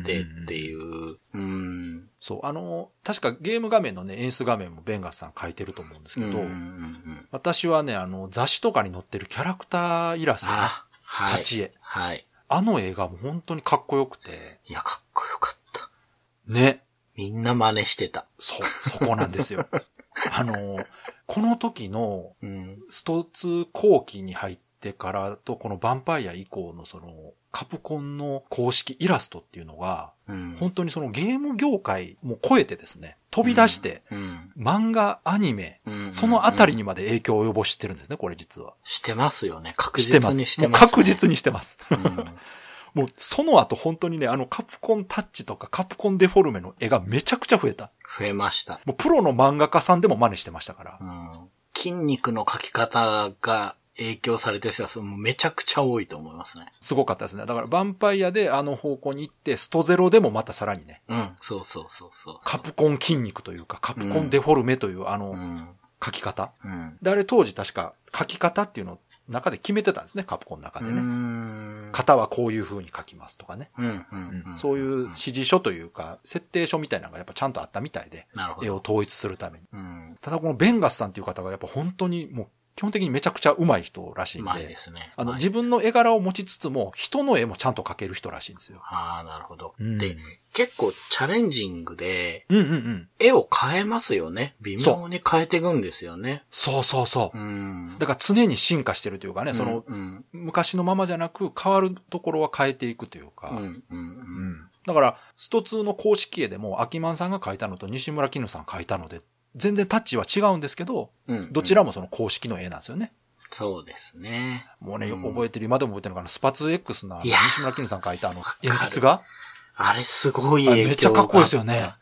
でうんっていう。うん。そう、あの、確かゲーム画面のね、演出画面もベンガスさん書いてると思うんですけど、うんうんうん私はね、あの、雑誌とかに載ってるキャラクターイラストね、あ、はい。立ち絵。はい。あの映画も本当にかっこよくて、いや、かっこよかった。ね。みんな真似してた。そう、そこなんですよ。あの、この時のうん。スト2後期に入ってからと、このヴァンパイア以降のその、カプコンの公式イラストっていうのが、うん。本当にそのゲーム業界も超えてですね、飛び出して、うん。漫画、アニメ、うん。そのあたりに。にまで影響を及ぼしてるんですね、これ実は。してますよね。確してます。実にしてます、ね。確実にしてます。うん。もうその後本当にね、あのカプコンタッチとかカプコンデフォルメの絵がめちゃくちゃ増えた。増えました。もうプロの漫画家さんでも真似してましたからう。ん。筋肉の描き方が影響されてる人はめちゃくちゃ多いと思いますね。すごかったですね。だから、ヴァンパイアであの方向に行って、ストゼロでもまたさらにね、うん。そうそうそうそう。カプコン筋肉というか、カプコンデフォルメというあのうん。書き方。うん。で、あれ当時確か書き方っていうのを中で決めてたんですね、カプコンの中うでね。ん。型はこういう風に書きますとかね。そういう指示書というか、設定書みたいなのがやっぱちゃんとあったみたいで。絵を統一するために。うん。ただこのベンガスさんっていう方がやっぱ本当にもう基本的にめちゃくちゃ上手い人らしいんうまいで、ですね。あの自分の絵柄を持ちつつも人の絵もちゃんと描ける人らしいんですよ。ああ、なるほど。うんで、結構チャレンジングで、うんうんうん。絵を変えますよね。微妙に変えていくんですよね。そうそうそう。うん。だから常に進化してるというかね、そのうん、昔のままじゃなく変わるところは変えていくというか、うん、うん、う。うんんだから、スト2の公式絵でも、アキマンさんが描いたのと西村絹さん描いたので、全然タッチは違うんですけど、うん。どちらもその公式の絵なんですよね。そうですね。もうね、うん覚えてる、今でも覚えてるのかな、スパツ X や西村絹さん描いたあの、鉛筆が？あれすごいあ影響めっちゃかっこいいですよね。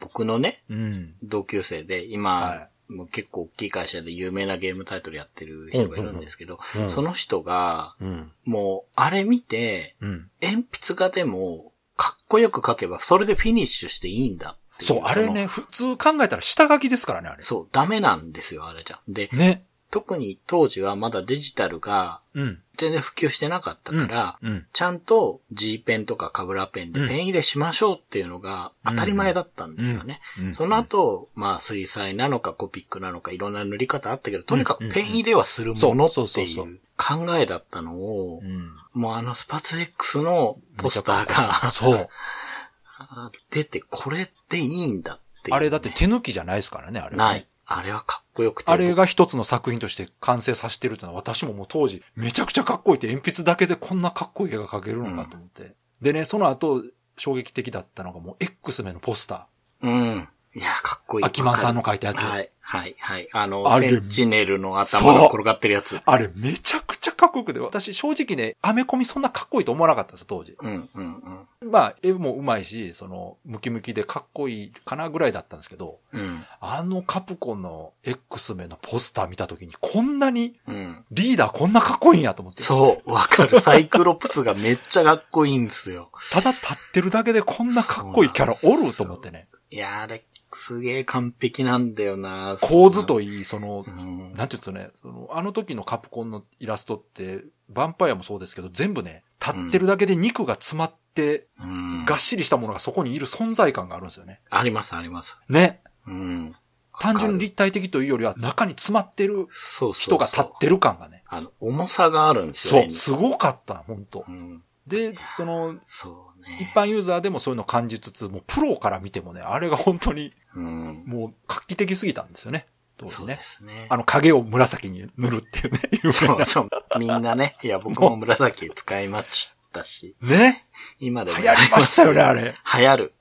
僕のね、うん。同級生で、今、はもう結構大きい会社で有名なゲームタイトルやってる人がいるんですけど、うんその人が、うん。もう、あれ見て、うん。鉛筆画でも、かっこよく描けば、それでフィニッシュしていいんだっていう。そう、あれね、普通考えたら下書きですからね、あれ。そう、ダメなんですよ、あれじゃ。で、ね。特に当時はまだデジタルがうん。全然普及してなかったから、うん。ちゃんと G ペンとかカブラペンでペン入れしましょうっていうのが当たり前だったんですよね。うんその後、まあ水彩なのかコピックなのかいろんな塗り方あったけど、とにかくペン入れはするものっていそうそうう考えだったのをう、ん。もうあのスパツ X のポスターがそう。出てこれでいいんだってね、あれだって手抜きじゃないですからね、あれ、ない。。あれはかっこよくて。あれが一つの作品として完成させてるってのは私ももう当時めちゃくちゃかっこいいって鉛筆だけでこんなかっこいい絵が描けるのかと思って。でね、その後衝撃的だったのがもう X メのポスタうん。いや、かっこいい。ー。秋満さんの描いたやつ。はい、はい、はい。あの、あれセンチネルの頭が転がってるやつ。あれめちゃくちゃかっこよくて、私正直ね、アメコミそんなかっこいいと思わなかったんですよ、当時。うん、うん、まあ、絵も上手いし、その、ムキムキでかっこいいかなぐらいだったんですけど、うん。あのカプコンの X メのポスター見た時にこんなにうん。うん。リーダーこんなかっこいいんやと思って。そう、わかる。サイクロプスがめっちゃかっこいいんですよ。ただ立ってるだけでこんなかっこいいキャラおると思ってね。いや、あれ、すげえ完璧なんだよな構図といい、そのう、ん。なんていうんですかね、その、あの時のカプコンのイラストって、ヴァンパイアもそうですけど、全部ね、立ってるだけで肉が詰まって、うんがっしりしたものがそこにいる存在感があるんですよね。あります、あります。ね。うん。単純に立体的というよりは、中に詰まってるそうそうそう。人が立ってる感がね。あの、重さがあるんですよね。そう、すごかった、本当うん。で、その、そう一ね。般ユーザーでもそういうのを感じつつ、もうプロから見てもね、あれが本当にうん。もう画期的すぎたんですよね。当時ねそうで。すね。あの影を紫に塗るっていうね、そうそう。みんなね。いや、僕も紫使いましたし。ね？今でも流行りましたよね、あれ。流行る。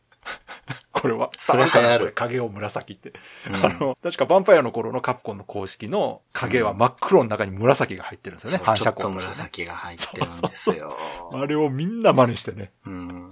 これは、それ流行る影を紫って。うんあの、確かヴァンパイアの頃のカプコンの公式の影は真っ黒の中に紫が入ってるんですよね、そう反射ちょっと。紫が入ってるんですよ。あれをみんな真似してね。うん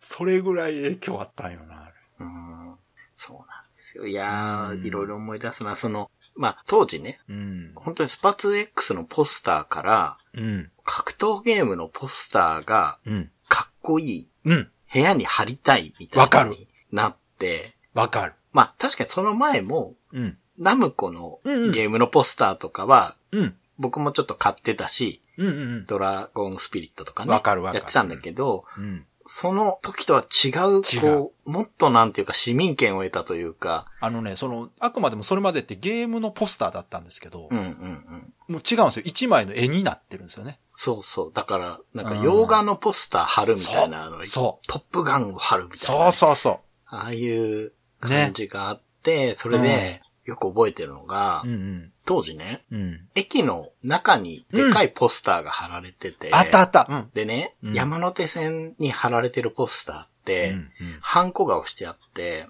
それぐらい影響あったんよな。うんそうなんですよ。いやうんー、いろいろ思い出すな。その、まあ、当時ね、うん。本当にスパツ X のポスターから、うん。格闘ゲームのポスターがうん。かっこいい、うん。部屋に貼りたいみたいわかるなになって、わかる。まあ確かにその前も、うん。ナムコのゲームのポスターとかは、うん。僕もちょっと買ってたし、うんうんドラゴンスピリットとかね。わかるわかるやってたんだけど、うん。うん。その時とは違う、違うこう、もっとなんていうか市民権を得たというか、あのね、その、あくまでもそれまでってゲームのポスターだったんですけど、うんうんうん。もう違うんですよ。一枚の絵になってるんですよね。そうそう。だから、なんかうん洋画のポスター貼るみたいなの、そう。トップガンを貼るみたいなね、そうそうそああいう感じがあって、それで、よく覚えてるのが、う。うん当時ね、うん。うん。駅の中にでかいポスターが貼られてて、あったあった。うん。でね、うん山手線に貼られてるポスターって、うんうんハンコが押してあって。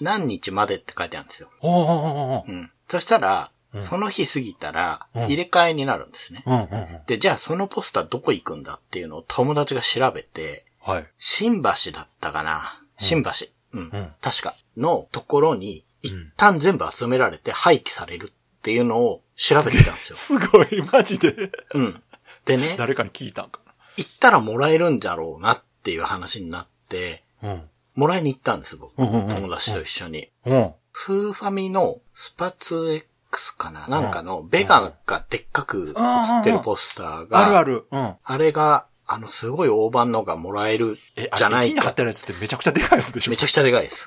何日までって書いてあるんですよ。そしたら、うんその日過ぎたら、うん入れ替えになるんですね。うんうんうん。で、じゃあそのポスターどこ行くんだっていうのを友達が調べて、はい。新橋だったかな新橋。うん。うん確か。のところに、一うん旦全部集められて廃棄されるっていうのを調べてきたんですよ。すごい、マジで。うん。でね、誰かに聞いたんか行ったらもらえるんじゃろうなっていう話になって、な。うん。もらいに行ったんです、僕。うんうんうん友達と一緒に。うん。スーファミのスパツ X かな？なんかのベガがでっかく写ってるポスターが、あるある。うん。あれが、あの、すごい大判のがもらえるえ、あじゃないかれ駅に貼っ。てるやつってめちゃくちゃでかいやつでしょ？めちゃくちゃでかいです。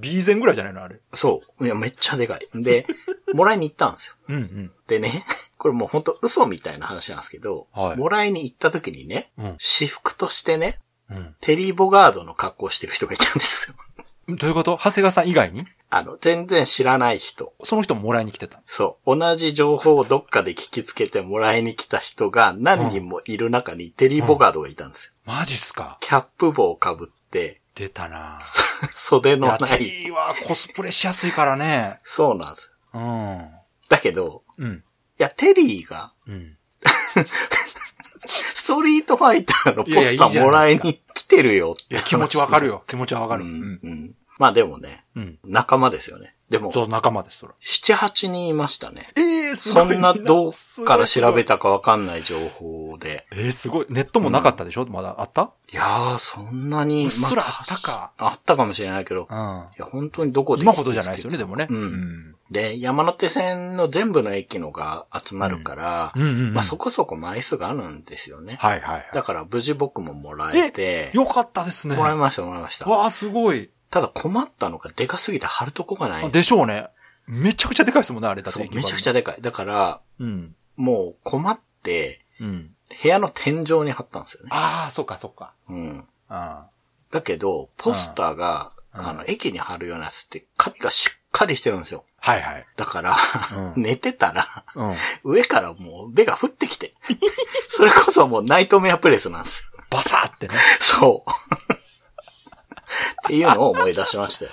?B 前ぐらいじゃないのあれ。そう。いや、めっちゃでかい。で、もらいに行ったんですよ。うんうん。でね、これもうほんと嘘みたいな話なんですけど、はいもらいに行った時にね、うん私服としてね、うん。テリー・ボガードの格好をしてる人がいたんですよ。どういうこと？長谷川さん以外に？あの、全然知らない人。その人ももらいに来てた？そう。同じ情報をどっかで聞きつけてもらいに来た人が何人もいる中にテリー・ボガードがいたんですよ。マジっすか？キャップ帽をかぶって、出たな 袖のない。リーはコスプレしやすいからね。そうなんですよ。うん。だけど、うん。いや、テリーが、うん。ストリートファイターのポスターもらいに来てるよっていや、気持ちわかるよ。よ。気持ちはわかる。ううんん。うん。まあでもね、うん。仲間ですよね。でも、そう、仲間です、そら。七八人いましたね。ええすそんなどっから調べた。たかわかんない情報で。えー、すごい。ネットもなかったでしょ、まだあった？いやー、そんなに。うっすらまあったかあったかもしれないけど。うん。いや、本当にどこで。今ほどじゃないですよね、でもね。うんで、山手線の全部の駅のが集まるから、うんうんうん。まあそこそこ枚数があるんですよね。はいはいはだから無事僕ももらえてい。、よかったですね。もらいました、もらいました。わあ、すごい。ただ困ったのがでかすぎて貼るとこがないんでしょうね。めちゃくちゃでかいですもんね、あれだってめちゃくちゃでかい。だから、うん。もう困って、うん。部屋の天井に貼ったんですよね。ああ、そっかそっか。うん。あだけど、ポスターが、うんあの、駅に貼るようなやつって、紙がしっかりしてるんですよ。はいはい。だから、うん 寝てたら、うん。上からもう、目が降ってきて。それこそもうナイトメアプレスなんですよ。バサーってね。そう。っていうのを思い出しましたよ。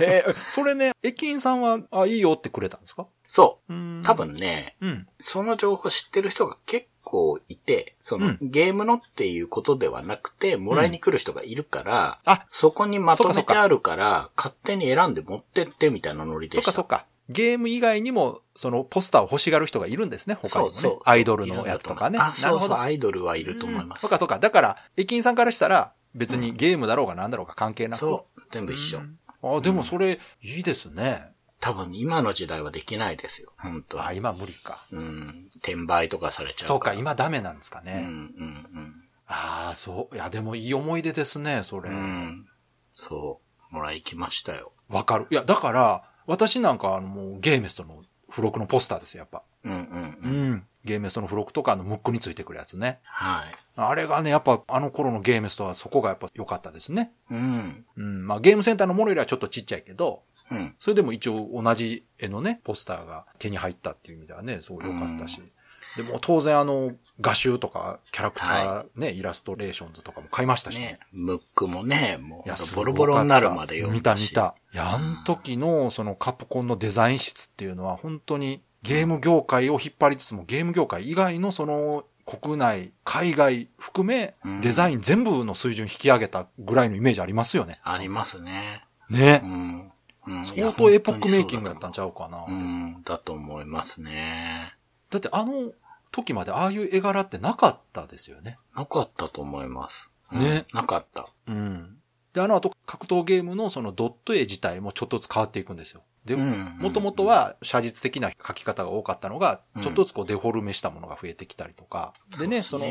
えー、それね、駅員さんは、あ、いいよってくれたんですか？そうう。ん多。分ね、うん。その情報知ってる人が結構いて、その、うんゲームのっていうことではなくて、もらいに来る人がいるから、あ、そこにまとめてあるから、勝手に選んで持ってってみたいなノリでした。そっかそっか。ゲーム以外にも、そのポスターを欲しがる人がいるんですね、他にもね。そうそう。アイドルのやつとかね。あ、そうそう、なるほど。アイドルはいると思います。そっかそっか。だから、駅員さんからしたら、別にゲームだろうが何だろうが関係なく。そう、全部一緒。うんあ、でもそれ、いいですね。多分今の時代はできないですよ。本当あ、今無理か。うん。転売とかされちゃうそうか、ら。今ダメなんですかうん、うね。ん、ああ、そう。いや、でもいい思い出ですね、それうん。う。ん。そう。もらいきましたよ。わかる。いや、だから、私なんか、あの、もう、ゲーメストの付録のポスターですよ、やっぱ。うん、うん、ううん。ん。ゲーメストの付録とか、あの、ムックについてくるやつね。はい。あれがね、やっぱ、あの頃のゲーメストはそこがやっぱ良かったですね。うん。うん。まあ、ゲームセンターのものよりはちょっとちっちゃいけど、うん。それでも一応同じ絵のね、ポスターが手に入ったっていう意味ではね、すごい良かったし。でも当然あの、画集とか、キャラクターね、イラストレーションズとかも買いましたしね。ね、ムックもね、もいうやボロボロになるまで読ん見ただし。見た。いや、あの時のそのカプコンのデザイン室っていうのは本当にゲーム業界を引っ張りつつもゲーム業界以外のその国内、海外含めうんデザイン全部の水準引き上げたぐらいのイメージありますよね。ありますね。ねう。ん。うん相当エポックメイキングだったんちゃうかな。うん、だと思いますね。だってあの時までああいう絵柄ってなかったですよね。なかったと思います。うんねなかった。うん。で、あの後格闘ゲームのそのドット絵自体もちょっとずつ変わっていくんですよ。で、うんもともとは写実的な描き方が多かったのがう、んちょっとずつこうデフォルメしたものが増えてきたりとか。でね、その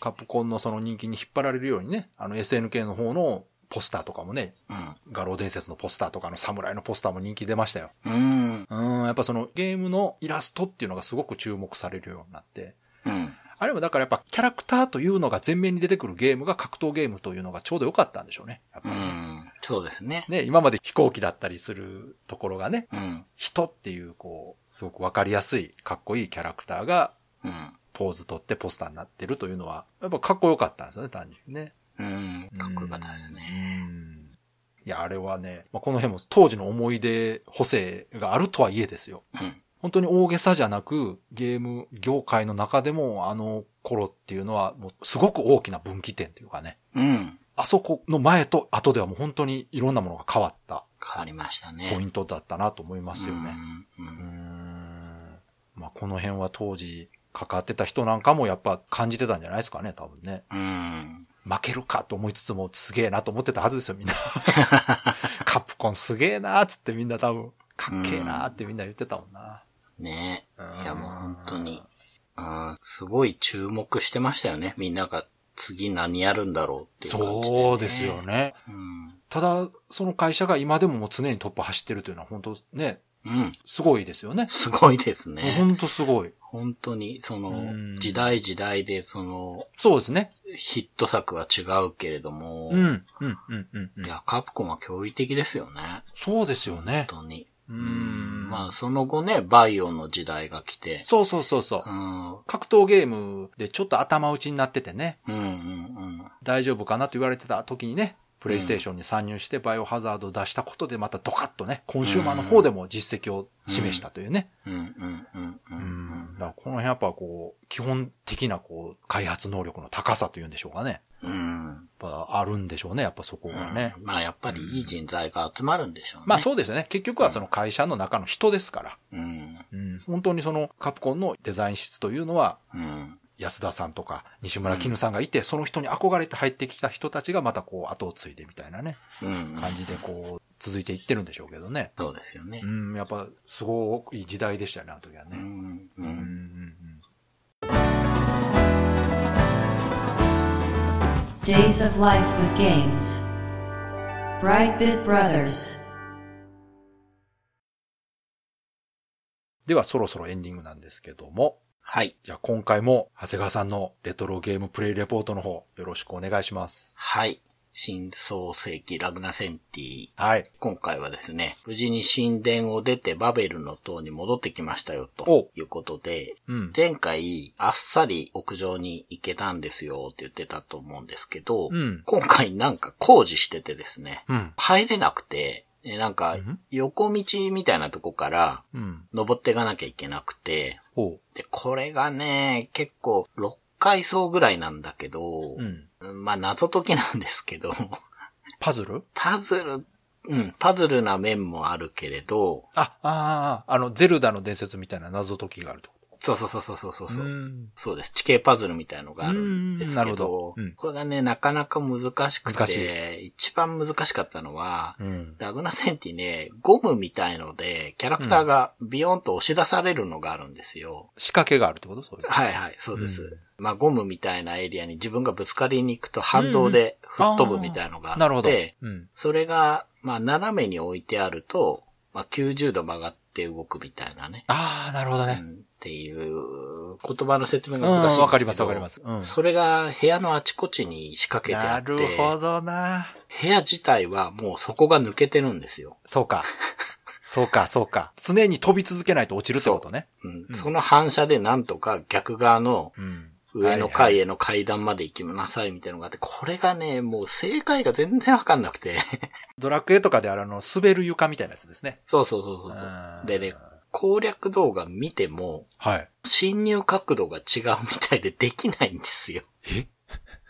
カプコンのその人気に引っ張られるようにね、あの SNK の方のポスターとかもね、うん。画廊伝説のポスターとかの侍のポスターも人気出ましたよ。うん。うん、やっぱそのゲームのイラストっていうのがすごく注目されるようになって。うん。あれもだからやっぱキャラクターというのが前面に出てくるゲームが格闘ゲームというのがちょうど良かったんでしょうね。やっぱうりねん。そうですね。ね、今まで飛行機だったりするところがね、うん。人っていうこう、すごくわかりやすい、かっこいいキャラクターがうん。ポーズ取ってポスターになってるというのは、やっぱかっこよかったんですよね、単純にね。うん。かっこよかったですうね。ん。いや、あれはね、まあ、この辺も当時の思い出補正があるとはいえですよ。うん。本当に大げさじゃなく、ゲーム業界の中でもあの頃っていうのは、もうすごく大きな分岐点というかね。うん。あそこの前と後ではもう本当にいろんなものが変わった変わりましたね。ポイントだったなと思いますよね。うん。うん。ん。まあ、この辺は当時関わってた人なんかもやっぱ感じてたんじゃないですかね、多分ね。うん。負けるかと思いつつもすげえなと思ってたはずですよ、みんな。カプコンすげえなーっつってみんな多分、かっけえなーってみんな言ってたもんな。ねうんいやもう本当に、うん、すごい注目してましたよね。みんなが次何やるんだろうっていう感じで、ね。そうですよ。ね。うん。ただ、その会社が今でももう常にトップ走ってるというのは本当ね、うん。すごいですよね。すごいですね。本当すごい。本当に、そのうん、時代時代で、その、そうですね。ヒット作は違うけれども、うん、うん、うん、うん。うんいや、カプコンは驚異的ですよね。そうですよね。本当に。うーん。まあ、その後ね、バイオの時代が来て、そうそうそうそうう。ん、格闘ゲームでちょっと頭打ちになっててね、うん、うん、大丈夫かなと言われてた時にね、プレイステーションに参入してバイオハザードを出したことでまたドカッとね、コンシューマーの方でも実績を示したというね。うん、うん、うん、うん、ううん。ん。だからこの辺やっぱこう、基本的なこう、開発能力の高さというんでしょうかね。うん。やっぱあるんでしょうね、やっぱそこがね。うんまあ、やっぱりいい人材が集まるんでしょうね。まあそうですよね。結局はその会社の中の人ですから。うん。うん。本当にそのカプコンのデザイン室というのは、うん。安田さんとか西村絹さんがいて、その人に憧れて入ってきた人たちがまたこう後を継いでみたいなね、うん。感じでこう続いていってるんでしょうけどね。そうですよねう。ん、やっぱすごくいい時代でしたよね、あの時はね。うん。ううんうん Days of Life with Games. Brightbit Brothers. ではそろそろエンディングなんですけども、はい。じゃあ今回も長谷川さんのレトロゲームプレイレポートの方よろしくお願いします。はい。新創世紀ラグナセンティ。はい。今回はですね、無事に神殿を出てバベルの塔に戻ってきましたよ、とおいうことで、うん。前回あっさり屋上に行けたんですよって言ってたと思うんですけど、うん。今回なんか工事しててですね、うん。入れなくて、えなんかうん横道みたいなとこからうん。登っていかなきゃいけなくて。で、これがね、結構6階層ぐらいなんだけど、うん。まあ謎解きなんですけど、パズル？パズル、うん、パズルな面もあるけれど、あ、ああ、あの、ゼルダの伝説みたいな謎解きがあるってこそうそうそうそうそうそうう、ん。そうです。地形パズルみたいのがあるんですけど、ほどうんこれがね、なかなか難しく難て、一番難しかったのは、うん。ラグナセンティね、ゴムみたいので、キャラクターがビヨンと押し出されるのがあるんですよ。仕掛けがあるってこと？そういう。はいはい、そうです。うんまあ、ゴムみたいなエリアに自分がぶつかりに行くと反動で吹っ飛ぶみたいのがあって、なるほど。うん。それが、まあ、斜めに置いてあると、まあ、90度曲がって動くみたいなね。ああ、なるほどね。うんっていう言葉の説明うん、が難しいんですけど。わかりますわかります。うん。それが部屋のあちこちに仕掛けてあなって、るほどな。部屋自体はもうそこが抜けてるんですよ。そうか。そうか、そうか。常に飛び続けないと落ちるってことね。うん、その反射でなんとか逆側のうん。上の階への階段まで行きなさいみたいなのがあって、これがね、もう正解が全然わかんなくて。ドラクエとかであるあの、滑る床みたいなやつですね。そうそうそうそうそうう。んでね、攻略動画見ても、はい。侵入角度が違うみたいでできないんですよ。え？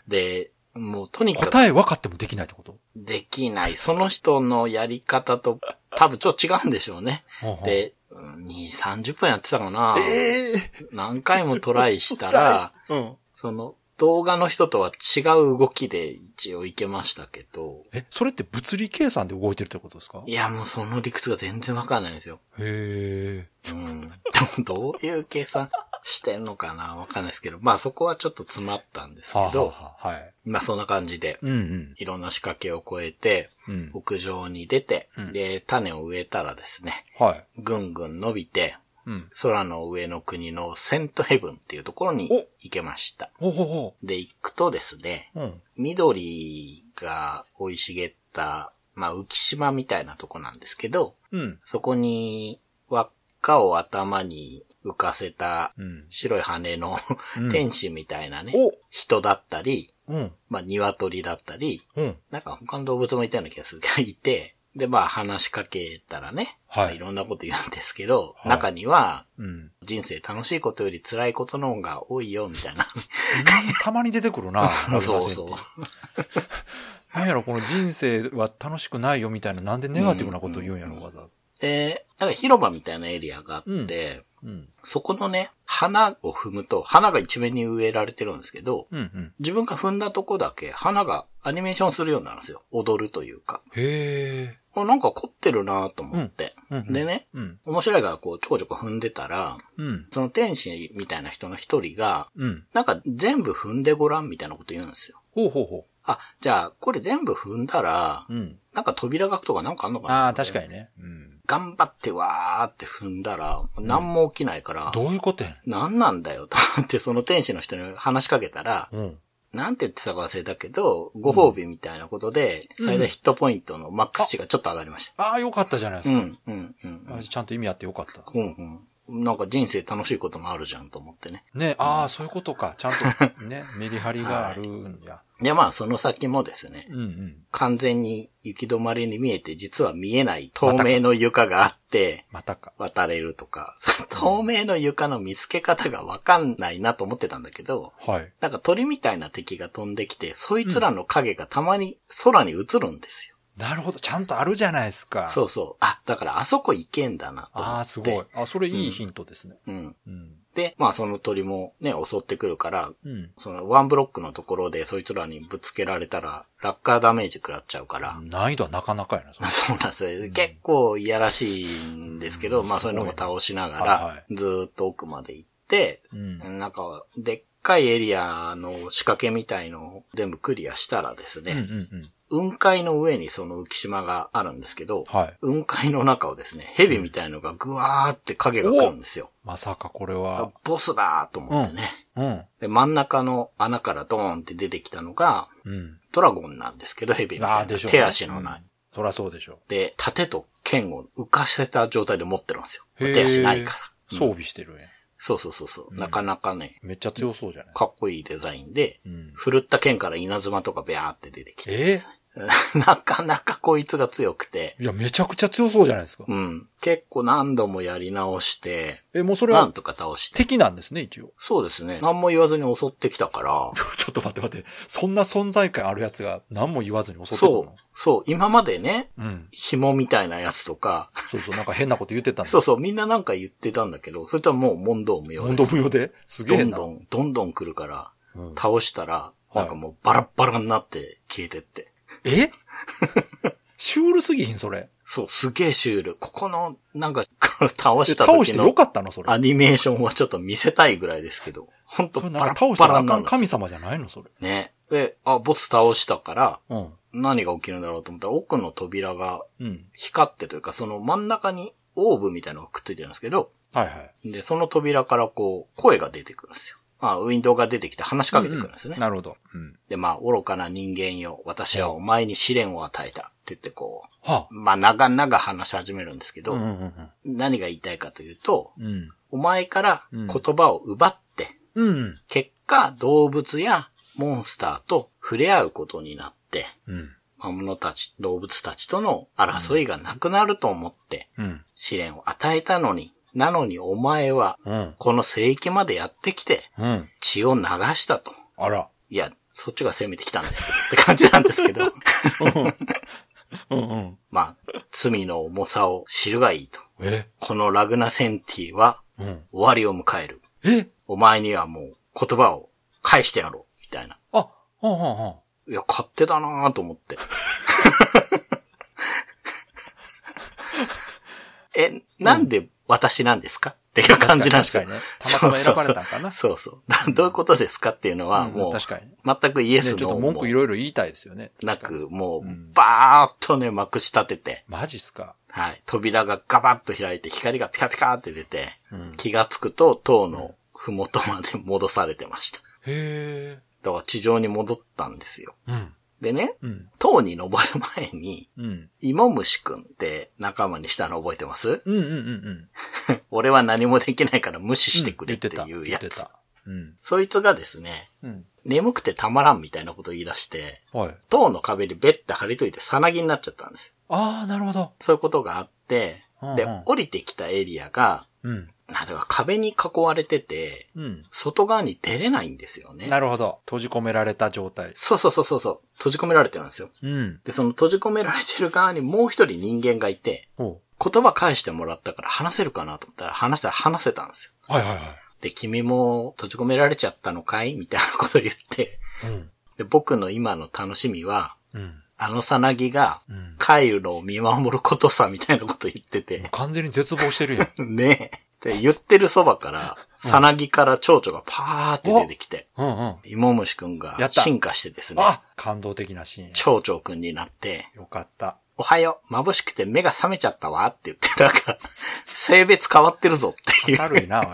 で、もうとにかく答え分かってもできないってこと？できない。その人のやり方と多分ちょっと違うんでしょうね。で、うん2、30分やってたかな。ええ何回もトライしたら、うん。その動画の人とは違う動きで一応いけましたけど、え、それって物理計算で動いてるってことですか？いやもうその理屈が全然わかんないんですよ。へえ。うん。でもどういう計算してんのかなわかんないですけど、まあそこはちょっと詰まったんですけはあ、ど、はあはあ、はい。まあそんな感じで、うんうん。いろんな仕掛けを超えて、うん。屋上に出て、うんで、種を植えたらですね、はい。ぐんぐん伸びて、うん。空の上の国のセントヘブンっていうところにお行けました。ほうほうほで、行くとですね、う。うん。緑が生い茂った、まあ浮島みたいなとこなんですけど、うん。そこに輪っかを頭に浮かせたうん。白い羽のうん天使みたいなね、お人だったり、うん。まあ鶏だったり、うん。なんか他の動物もいたような気がするがいて、で、まあ話しかけたらね、はいまあいろんなこと言うんですけど、はい中には、うん。人生楽しいことより辛いことの方が多いよ、みたいな。たまに出てくるな。そうそう。なんやろ、この人生は楽しくないよみたいな、なんでネガティブなことを言うんやろ、わざわざ。で、なんか広場みたいなエリアがあって、うん。そこのね、花を踏むと、花が一面に植えられてるんですけど、うんうん。自分が踏んだとこだけ花がアニメーションするようになるんですよ。踊るというか。へえ。なんか凝ってるなと思って。うんうんでね、うん。面白いからこうちょこちょこ踏んでたら、うん。その天使みたいな人の一人が、うん。なんか全部踏んでごらんみたいなこと言うんですよ。ほうほうほあ、じゃあこれ全部踏んだら、う。うん。なんか扉が開くとかなんかあんのかな？ああ、確かにね。うん。頑張ってわーって踏んだら、何も起きないから、どういうことやね何なんだよと思ってその天使の人に話しかけたら、ん。うん。なんて言ってたか忘れたけど、ご褒美みたいなことで、最大ヒットポイントのマックス値がちょっと上がりました。ああ、よかったじゃないですか。うん、うん、うん。あちゃんと意味あってよかった。うん、うん。なんか人生楽しいこともあるじゃんと思ってね。ね、ああ、そういうことか。ちゃんと、ね、メリハリがあるんや。で、まあその先もですね、うんうん。完全に行き止まりに見えて、実は見えない透明の床があって、またか。渡れるとか、透明の床の見つけ方がわかんないなと思ってたんだけど、はい。なんか鳥みたいな敵が飛んできて、そいつらの影がたまに空に映るんですよ。なるほど。ちゃんとあるじゃないですか。そうそう。あ、だからあそこ行けんだなと思って。ああ、すごい。あ、それいいヒントですね。うん。うん。で、まあその鳥もね、襲ってくるから、うん。そのワンブロックのところでそいつらにぶつけられたら、落下ダメージ食らっちゃうから。難易度はなかなかやな、それ そうなんですよ。結構いやらしいんですけど、うんまあそういうのも倒しながら、ずーっと奥まで行って、うん。なんか、でっかいエリアの仕掛けみたいのを全部クリアしたらですうんうんね、うん。雲海の上にその浮島があるんですけど、はい。雲海の中をですね、蛇みたいのがぐわーって影が来るんですよ。まさかこれは。ボスだーと思ってね。うん。で、真ん中の穴からドーンって出てきたのが、うん。ドラゴンなんですけど、蛇みたいな。ね。手足のない。うん。そらそうでしょで、盾と剣を浮かせた状態で持ってるんですよ。手足ないから。装備してるんや。そうそうそうそう。うんなかなかね、めっちゃ強そうじゃないかっこいいデザインで、うん。振るった剣から稲妻とかビャーって出てきて。え なかなかこいつが強くて、えいや、めちゃくちゃ強そうじゃないですか。うん。結構何度もやり直して、え、もうそれはなんとか倒して。敵なんですね、一応。そうですね。何も言わずに襲ってきたから、ちょっと待って待って。そんな存在感あるやつが何も言わずに襲ってくるの？そう、そう、今までね、うん。紐みたいなやつとか、そうそう、なんか変なこと言ってたんだ。そうそう、みんななんか言ってたんだけど、それとはもう問答無用問です。答無用で？すげえな。どんどん、どんどん来るから、うん倒したら、はいなんかもうバラッバラになって消えてって。え？シュールすぎひん、それ。そう、すげえシュール。ここの、なんか、倒えした倒してよ時のかったの、それ。アニメーションをちょっと見せたいぐらいですけど、ほんとバラなんか倒したら神様じゃないの、それ。ね。で、あ、ボス倒したから、うん。何が起きるんだろうと思ったら、奥の扉がうん。光ってというか、その真ん中にオーブみたいなのがくっついてるんですけど、はいはい。で、その扉からこう、声が出てくるんですよ。あ、ウィンドウが出てきて話しかけてくるんですね。なるほど。うん。で、まあ、愚かな人間よ。私はお前に試練を与えた。言ってこはう、まあ、長々話し始めるんですけあ。ど、うんうん何が言いたいかというと、うん。うん。お前からうん言葉を奪って、うん。結果動物やモンスターと触れ合うことになって、うん。魔物たち、動物たちとの争いがなくなると思ってうん。試練を与えたのに、なのにお前はうん。この聖域までやってきてうん。血を流したと。あら。いや、そっちが攻めてきたんですけどって感じなんですけど。うんうん。まあ、罪の重さを知るがいいと。え？このラグナセンティはうん。終わりを迎える。え？お前にはもう言葉を返してやろう。みたいな。あ、はんはんはん。いや、勝手だなぁと思って。え、なんで私なんですか？っていう感じなんですよ。ね。たまたま選ばれたんかな。そうそうそう。どういうことですかっていうのは、うんもう。全くイエね、ちょっとスのも文句いろいろ言いたいですよね。な。く、もううん、バーっとね、まくし立てて、マジっすか？はい。扉がガバッと開いて、光がピカピカって出て、うん。気がつくと、塔のふもとまで戻されてました。へだから地上に戻ったんですよ。え。うん。でね、うん。塔に登る前に、うん。イモムシくんって仲間にしたの覚えてます？うんうんうんうん。俺は何もできないから無視してくれって言いうやつ。うん。そいつがですね、うん。眠くてたまらんみたいなことを言い出して、はい。塔の壁にベッて張り付いてさなぎになっちゃったんですよ。ああ、なるほど。そういうことがあって、でうんうん、降りてきたエリアが、うん。なんだか壁に囲われてて、うん。外側に出れないんですよね。なるほど。閉じ込められた状態。そうそうそうそうそう。閉じ込められてるんですよ。うん。で、その閉じ込められてる側にもう一人人間がいて、ほ言葉返してもらったから話せるかなと思ったら話したら話せたんですよ。う。はいはいはい。で、君も閉じ込められちゃったのかい？みたいなことを言って、うん。で、僕の今の楽しみは、うん。あのさなぎがうん。帰るのを見守ることさ、みたいなこと言ってて、完全に絶望してるやん。ねえ。で、言ってるそばから、さなぎから蝶々がパーって出てきて、うんうん。芋虫くんが進化してですね、あ感動的なシーンや。蝶々くんになって、よかった。おはよう、眩しくて目が覚めちゃったわって言って、なんか、性別変わってるぞっていう。明るいな、おい。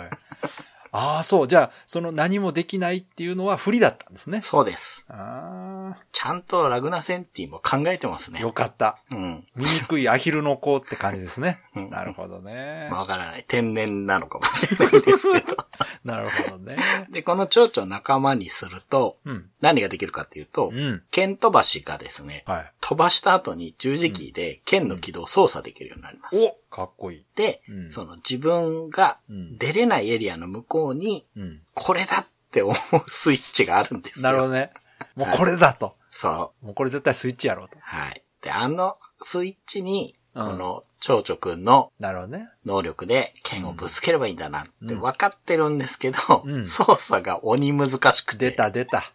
ああ、そう。じゃあ、その何もできないっていうのは不利だったんですね。そうです。あちゃんとラグナセンティも考えてますあ、ね。よかった。うん。醜いアヒルの子って感じですね。うんなるほどね。わからない。天然なのかもしれないですけど。なるほどね。で、この蝶々仲間にすると、うん。何ができるかっていうと、うん。剣飛ばしがですね、はい。飛ばした後に十字キーで剣の軌道を操作できるようになります。おかっこいい。で、うんその自分がうん。出れないエリアの向こうに、うん。これだって思うスイッチがあるんですよ。なるほどね。もうこれだと。そう。もうこれ絶対スイッチやろうと。はい。で、あのスイッチに、うんこの蝶々くんのなるほどね。能力で剣をぶつければいいんだなってうん分かってるんですけど、うん操作が鬼難しくて。出た出た。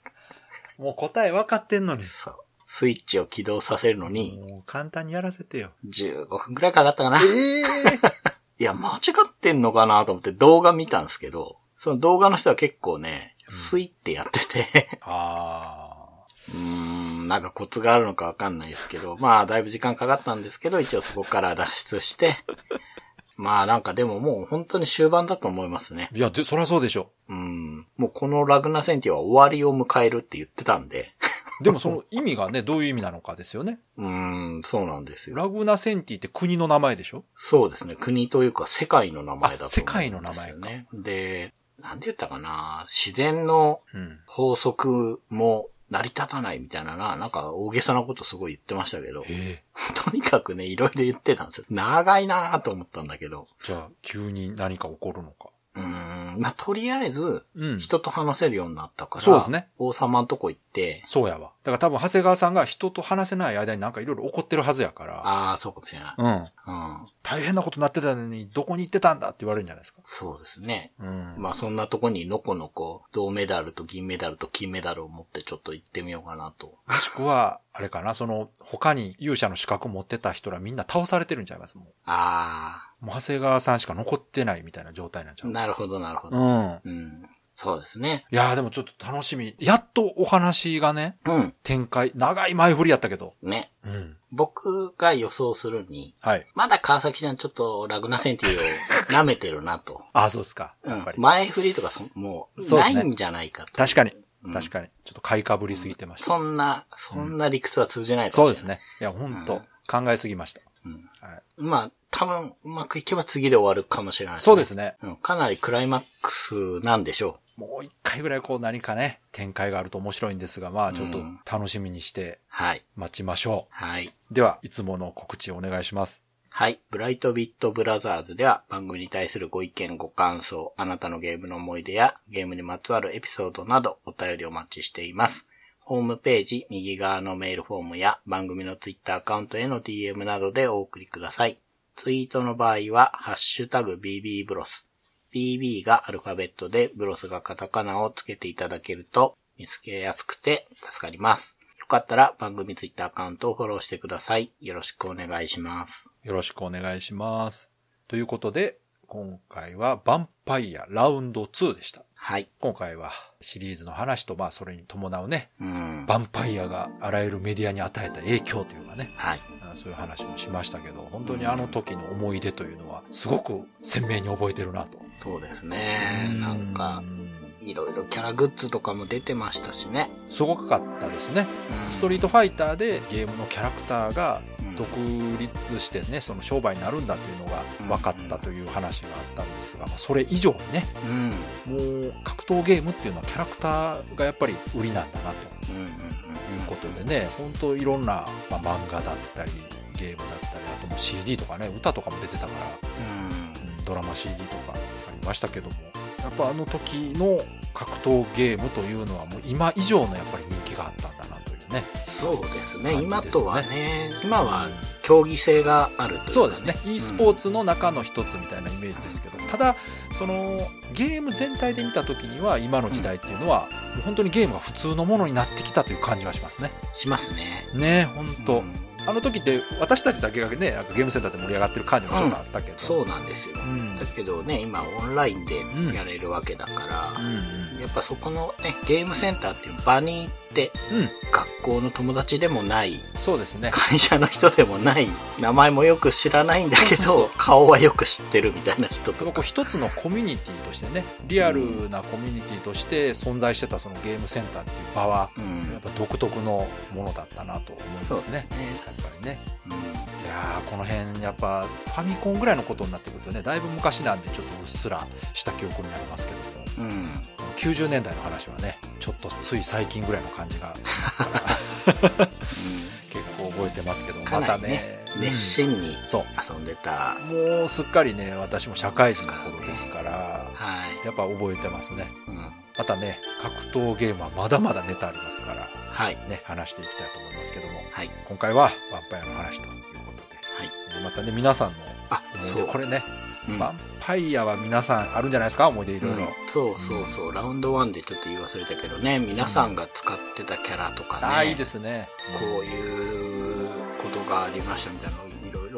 もう答え分かってんのに。そう。スイッチを起動させるのに、もう簡単にやらせてよ。15分くらいかかったかな。え いや、間違ってんのかなと思って動画見たんですけど、その動画の人は結構ね、スイってやってて、あ うーん、なんかコツがあるのかわかんないですけど、まあ、だいぶ時間かかったんですけど、一応そこから脱出して、まあなんかでももう本当に終盤だと思いますね。あ。いや、で、そりゃそうでしょ。うん。もうこのラグナセンティは終わりを迎えるって言ってたんで、でもその意味がね、どういう意味なのかですよね。うーん、そうなんですよ。ラグナセンティって国の名前でしょ？そうですね。国というか世界の名前だとね。あ世界の名前かで、なんで言ったかな？自然のうん。法則も成り立たないみたいなな、なんか大げさなことすごい言ってましたけど、ええとにかくね、いろいろ言ってたんですよ。長いなぁと思ったんだけど、じゃあ、急に何か起こるのか。うーん、まあ、とりあえず、うん。人と話せるようになったから、そうですね。王様のとこ行って、そうやわ。だから多分、長谷川さんが人と話せない間になんかいろいろ起こってるはずやから。ああ、そうかもしれない。うん。うん。大変なことになってたのに、どこに行ってたんだって言われるんじゃないですか。そうですね。うん。まあそんなとこにのこのこ銅メダルと銀メダルと金メダルを持ってちょっと行ってみようかなと。もしくは、あれかな、その、他に勇者の資格持ってた人らみんな倒されてるんちゃいますもあう。もう長谷川さんしか残ってないみたいな状態なんちゃあ、う？なるほどなるほど。うん。うん。そうですね。いやーでもちょっと楽しみ。やっとお話がね、うん。展開、長い前振りやったけど。ね。うん。僕が予想するに、はい。まだ川崎ちゃんちょっとラグナセンティを 舐めてるなと。あ、そうですか。うんやっぱ。り。前振りとかそもう、そうですねないんじゃないかと。確かに。うん確かに。ちょっと買いかぶりすぎてました。そんな、そんな理屈は通じないかもしれない。そうですね。いや、本当考えすぎました。うんはい。まあ、多分、うまくいけば次で終わるかもしれない。そうですね。うん。かなりクライマックスなんでしょもう一回ぐらいこう何かね、展開があると面白いんですが、まあちょっとうん楽しみにしてう。はい。待ちましょはい。う。では、いつもの告知をお願いします。はい。ブライトビットブラザーズでは番組に対するご意見、ご感想、あなたのゲームの思い出やゲームにまつわるエピソードなどお便りお待ちしています。ホームページ右側のメールフォームや番組のツイッターアカウントへの DM などでお送りください。ツイートの場合は、ハッシュタグ BB ブロス。BB がアルファベットでブロスがカタカナをつけていただけると見つけやすくて助かります。よかったら番組ツイッターアカウントをフォローしてください。よろしくお願いします。よろしくお願いします。ということで、今回はヴァンパイアラウンド2でした。はい。今回はシリーズの話と、まあそれに伴うね、うん。ヴァンパイアがあらゆるメディアに与えた影響というかね、はい。あそういう話もしましたけど、本当にあの時の思い出というのは、すごく鮮明に覚えてるなと。そうですね。なんかう、んいろいろキャラグッズとかも出てましたしね。すごかったですね。うんストリートファイターでゲームのキャラクターがうん独立してね、その商売になるんだというのが分かったという話があったんですが、まあそれ以上にね、うん。もう格闘ゲームっていうのはキャラクターがやっぱり売りなんだなと。いうことでね、本当いろんな、まあ、漫画だったり、ゲームだったり、あともう CD とかね、歌とかも出てたから、うん。うんドラマ CD とかありましたけども、やっぱあの時の格闘ゲームというのはもう今以上のやっぱり人気があったんだなというね。そうですね。ね今とはね、今は競技性があるというか、そうですね。e スポーツの中の一つみたいなイメージですけど、ただ、そのゲーム全体で見た時には今の時代っていうのは、もう本当にゲームが普通のものになってきたという感じがしますね。しますね。ね本当、うんあの時って私たちだけがね、なんかゲームセンターで盛り上がってる感じもちょっとあったけど。そうなんですよ。うん。だけどね、今オンラインでやれるわけだから、うんやっぱそこのね、ゲームセンターっていう場に行って、うん。うん。学校の友達でもない、そうですね。会社の人でもない、名前もよく知らないんだけど、顔はよく知ってるみたいな人そとか。一つのコミュニティとしてね、リアルなコミュニティとして存在してたそのゲームセンターっていう場は、うんやっぱ独特のものだったなと思いますね。ね。やっぱりね。うんいやーこの辺やっぱファミコンぐらいのことになってくるとねだいぶ昔なんでちょっとうっすらした記憶になりますけどもうん。90年代の話はねちょっとつい最近ぐらいの感じがしますから結構覚えてますけどかまたね熱心に遊んでた。もうすっかりね私も社会人の頃ですからはい。やっぱ覚えてますねうん。またね格闘ゲームはまだまだネタありますからはい。ね話していきたいと思いますけどもはい。今回はヴァンパイアの話ということではい。またね皆さんのあ、思いそう。出これねうんパイアは皆さんあるんじゃないですか？思い出いろいろ。うんそうそうそう、ラウンド1でちょっと言い忘れたけどね、皆さんが使ってたキャラとかね、ああ、いいですね。こういうことがありましたみたいな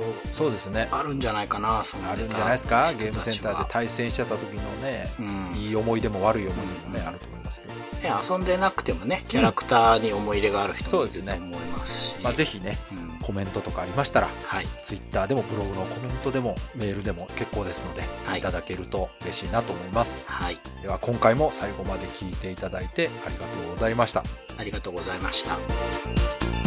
ろそうですね。あるんじゃないかな、そあるんじゃないですか？ゲームセンターで対戦してた時のね、うん、いい思い出も悪い思い出もね、うんあると思いますけど。ね、遊んでなくてもね、キャラクターに思い入れがある人もいるとそうですね思いますし。まあぜひね、うんコメントとかありましたら、はい。ツイッターでもブログのコメントでもメールでも結構ですので、はいい、ただけると嬉しいなと思います。はい。では今回も最後まで聞いていただいてありがとうございました。ありがとうございました。